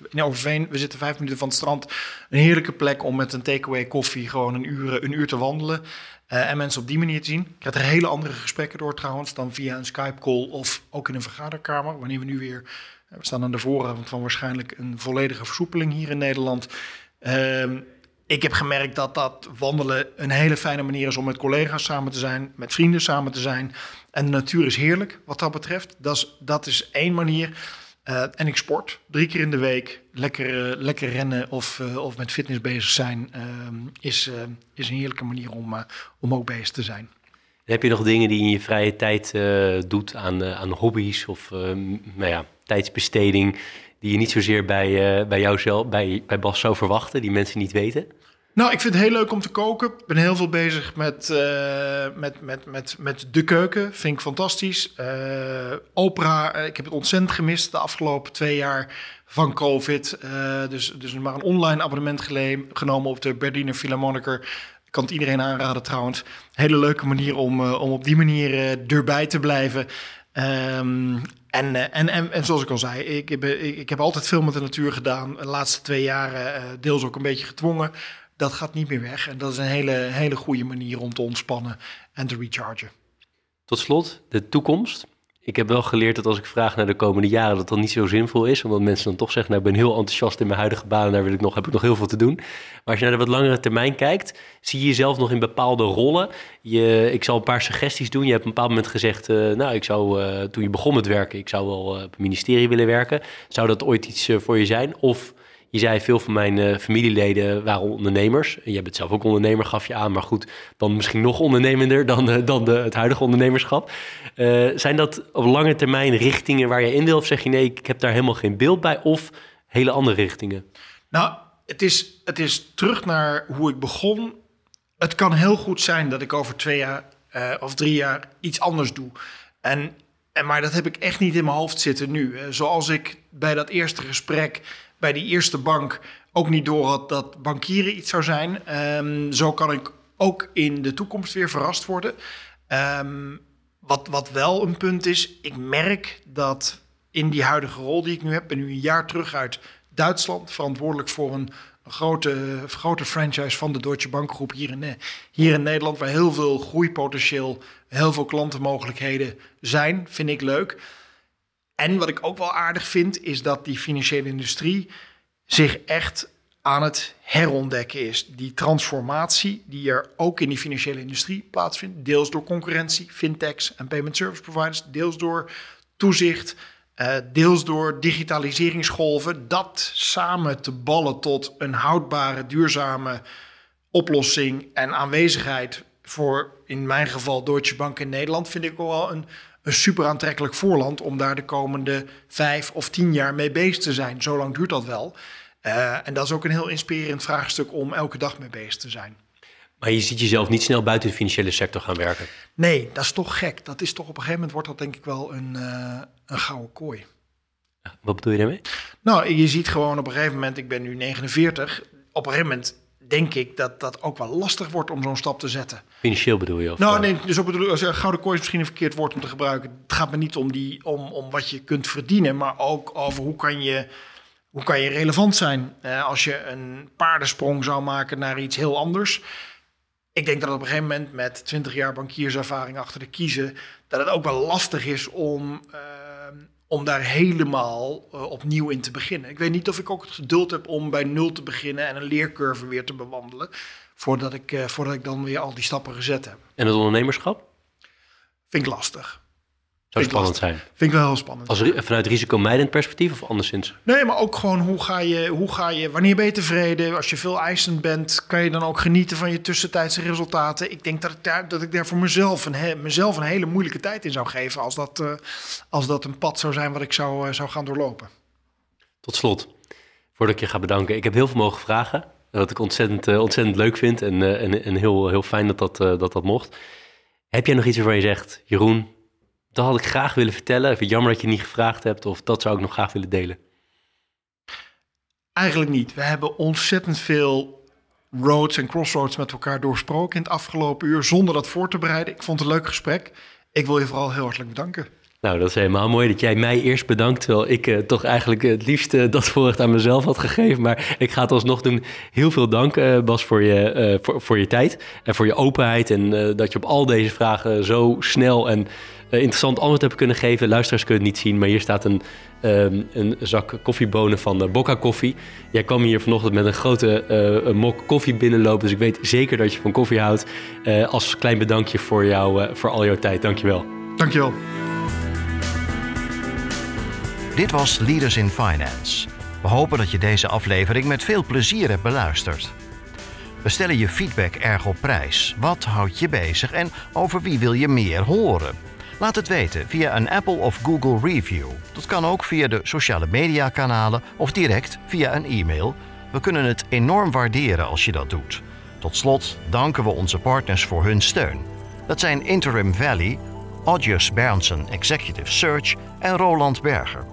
in Overveen, we zitten vijf minuten van het strand. Een heerlijke plek om met een takeaway koffie gewoon een uur, een uur te wandelen. En mensen op die manier te zien. Ik krijg er hele andere gesprekken door trouwens dan via een Skype-call of ook in een vergaderkamer. Wanneer we nu weer, we staan aan de vooravond van waarschijnlijk een volledige versoepeling hier in Nederland. Uh, ik heb gemerkt dat dat wandelen een hele fijne manier is om met collega's samen te zijn, met vrienden samen te zijn. En de natuur is heerlijk wat dat betreft. Dat is, dat is één manier. Uh, en ik sport drie keer in de week. Lekker, uh, lekker rennen of, uh, of met fitness bezig zijn is, is een heerlijke manier om, om ook bezig te zijn. Heb je nog dingen die je in je vrije tijd doet aan, aan hobby's of nou ja, tijdsbesteding die je niet zozeer bij, bij jou zelf, bij, bij Bas zou verwachten, die mensen niet weten? Nou, ik vind het heel leuk om te koken. Ik ben heel veel bezig met, uh, met, met, met, met de keuken. Vind ik fantastisch. Uh, opera, ik heb het ontzettend gemist de afgelopen twee jaar van COVID. Dus, dus maar een online abonnement genomen op de Berliner Philharmoniker. Ik kan het iedereen aanraden trouwens. Hele leuke manier om, om op die manier erbij te blijven. Um, en, en, en, en, zoals ik al zei, ik heb, ik heb altijd veel met de natuur gedaan. De laatste twee jaren deels ook een beetje gedwongen dat gaat niet meer weg. En dat is een hele, hele goede manier om te ontspannen en te rechargen. Tot slot, de toekomst. Ik heb wel geleerd dat als ik vraag naar de komende jaren, dat dat niet zo zinvol is. Omdat mensen dan toch zeggen, nou, ik ben heel enthousiast in mijn huidige baan daar wil ik nog, heb ik nog heel veel te doen. Maar als je naar de wat langere termijn kijkt, zie je jezelf nog in bepaalde rollen. Je, ik zal een paar suggesties doen. Je hebt op een bepaald moment gezegd, uh, nou, ik zou, uh, toen je begon met werken, ik zou wel uh, het ministerie willen werken. Zou dat ooit iets voor je zijn? Of je zei, veel van mijn uh, familieleden waren ondernemers. Je bent zelf ook ondernemer, gaf je aan. Maar goed, dan misschien nog ondernemender dan, uh, dan de, het huidige ondernemerschap. Uh, zijn dat op lange termijn richtingen waar je in wil? Of zeg je, nee, ik heb daar helemaal geen beeld bij? Of hele andere richtingen? Nou, het is, het is terug naar hoe ik begon. Het kan heel goed zijn dat ik over twee jaar of drie jaar iets anders doe. En, en, maar dat heb ik echt niet in mijn hoofd zitten nu. Zoals ik bij dat eerste gesprek bij die eerste bank ook niet door had dat bankieren iets zou zijn. Um, zo kan ik ook in de toekomst weer verrast worden. Um, wat, wat wel een punt is, ik merk dat in die huidige rol die ik nu heb, ben nu een jaar terug uit Duitsland, verantwoordelijk voor een, een grote, grote franchise van de Deutsche Bankgroep hier in, hier in Nederland, waar heel veel groeipotentieel, heel veel klantenmogelijkheden zijn, vind ik leuk. En wat ik ook wel aardig vind, is dat die financiële industrie zich echt aan het herontdekken is. Die transformatie die er ook in die financiële industrie plaatsvindt, deels door concurrentie, fintechs en payment service providers, deels door toezicht, uh, deels door digitaliseringsgolven, dat samen te ballen tot een houdbare, duurzame oplossing en aanwezigheid voor in mijn geval Deutsche Bank in Nederland, vind ik wel een een super aantrekkelijk voorland om daar de komende vijf of tien jaar mee bezig te zijn. Zo lang duurt dat wel. Uh, en dat is ook een heel inspirerend vraagstuk om elke dag mee bezig te zijn. Maar je ziet jezelf niet snel buiten de financiële sector gaan werken? Nee, dat is toch gek. Dat is toch op een gegeven moment wordt dat denk ik wel een, uh, een gouden kooi. Wat bedoel je daarmee? Nou, je ziet gewoon op een gegeven moment, ik ben nu 49, op een gegeven moment denk ik dat dat ook wel lastig wordt om zo'n stap te zetten. Financieel bedoel je? Of nou, nee, dus op bedoel, als gouden kooi is misschien een verkeerd woord om te gebruiken. Het gaat me niet om, die, om, om wat je kunt verdienen, maar ook over hoe kan je, hoe kan je relevant zijn. Eh, als je een paardensprong zou maken naar iets heel anders. Ik denk dat op een gegeven moment met 20 jaar bankierservaring achter de kiezen, dat het ook wel lastig is om. Uh, om daar helemaal uh, opnieuw in te beginnen. Ik weet niet of ik ook het geduld heb om bij nul te beginnen en een leercurve weer te bewandelen, voordat ik, uh, voordat ik dan weer al die stappen gezet heb. En het ondernemerschap? Vind ik lastig. Zou spannend lastig. zijn. Vind ik wel heel spannend. Als, vanuit risicomijdend perspectief of anderszins? Nee, maar ook gewoon hoe ga, je, hoe ga je, wanneer ben je tevreden? Als je veel eisend bent, kan je dan ook genieten van je tussentijdse resultaten? Ik denk dat ik daar, dat ik daar voor mezelf een, mezelf een hele moeilijke tijd in zou geven als dat, eh, als dat een pad zou zijn wat ik zou, eh, zou gaan doorlopen. Tot slot, voordat ik je ga bedanken. Ik heb heel veel mogen vragen. Wat ik ontzettend, eh, ontzettend leuk vind en, en, en heel, heel fijn dat dat, dat dat mocht. Heb jij nog iets waarvan je zegt, Jeroen, dat had ik graag willen vertellen. Ik vind het jammer dat je niet gevraagd hebt of dat zou ik nog graag willen delen. Eigenlijk niet. We hebben ontzettend veel roads en crossroads met elkaar doorsproken in het afgelopen uur zonder dat voor te bereiden. Ik vond het een leuk gesprek. Ik wil je vooral heel hartelijk bedanken. Nou, dat is helemaal mooi dat jij mij eerst bedankt, terwijl ik eh, toch eigenlijk het liefst eh, dat voorrecht aan mezelf had gegeven. Maar ik ga het alsnog doen. Heel veel dank, eh, Bas, voor je, voor, voor je tijd en voor je openheid. En dat je op al deze vragen zo snel en interessant antwoord hebt kunnen geven. Luisteraars kunnen het niet zien, maar hier staat een, ehm, een zak koffiebonen van uh, Bocca Koffie. Jij kwam hier vanochtend met een grote eh, een mok koffie binnenlopen, dus ik weet zeker dat je van koffie houdt. Eh, als klein bedankje voor, jou, eh, voor al jouw tijd. Dankjewel. Dankjewel. Dit was Leaders in Finance. We hopen dat je deze aflevering met veel plezier hebt beluisterd. We stellen je feedback erg op prijs. Wat houdt je bezig en over wie wil je meer horen? Laat het weten via een Apple of Google review. Dat kan ook via de sociale media kanalen of direct via een e-mail. We kunnen het enorm waarderen als je dat doet. Tot slot danken we onze partners voor hun steun. Dat zijn Interim Valley, Audius Berndsen Executive Search en Roland Berger.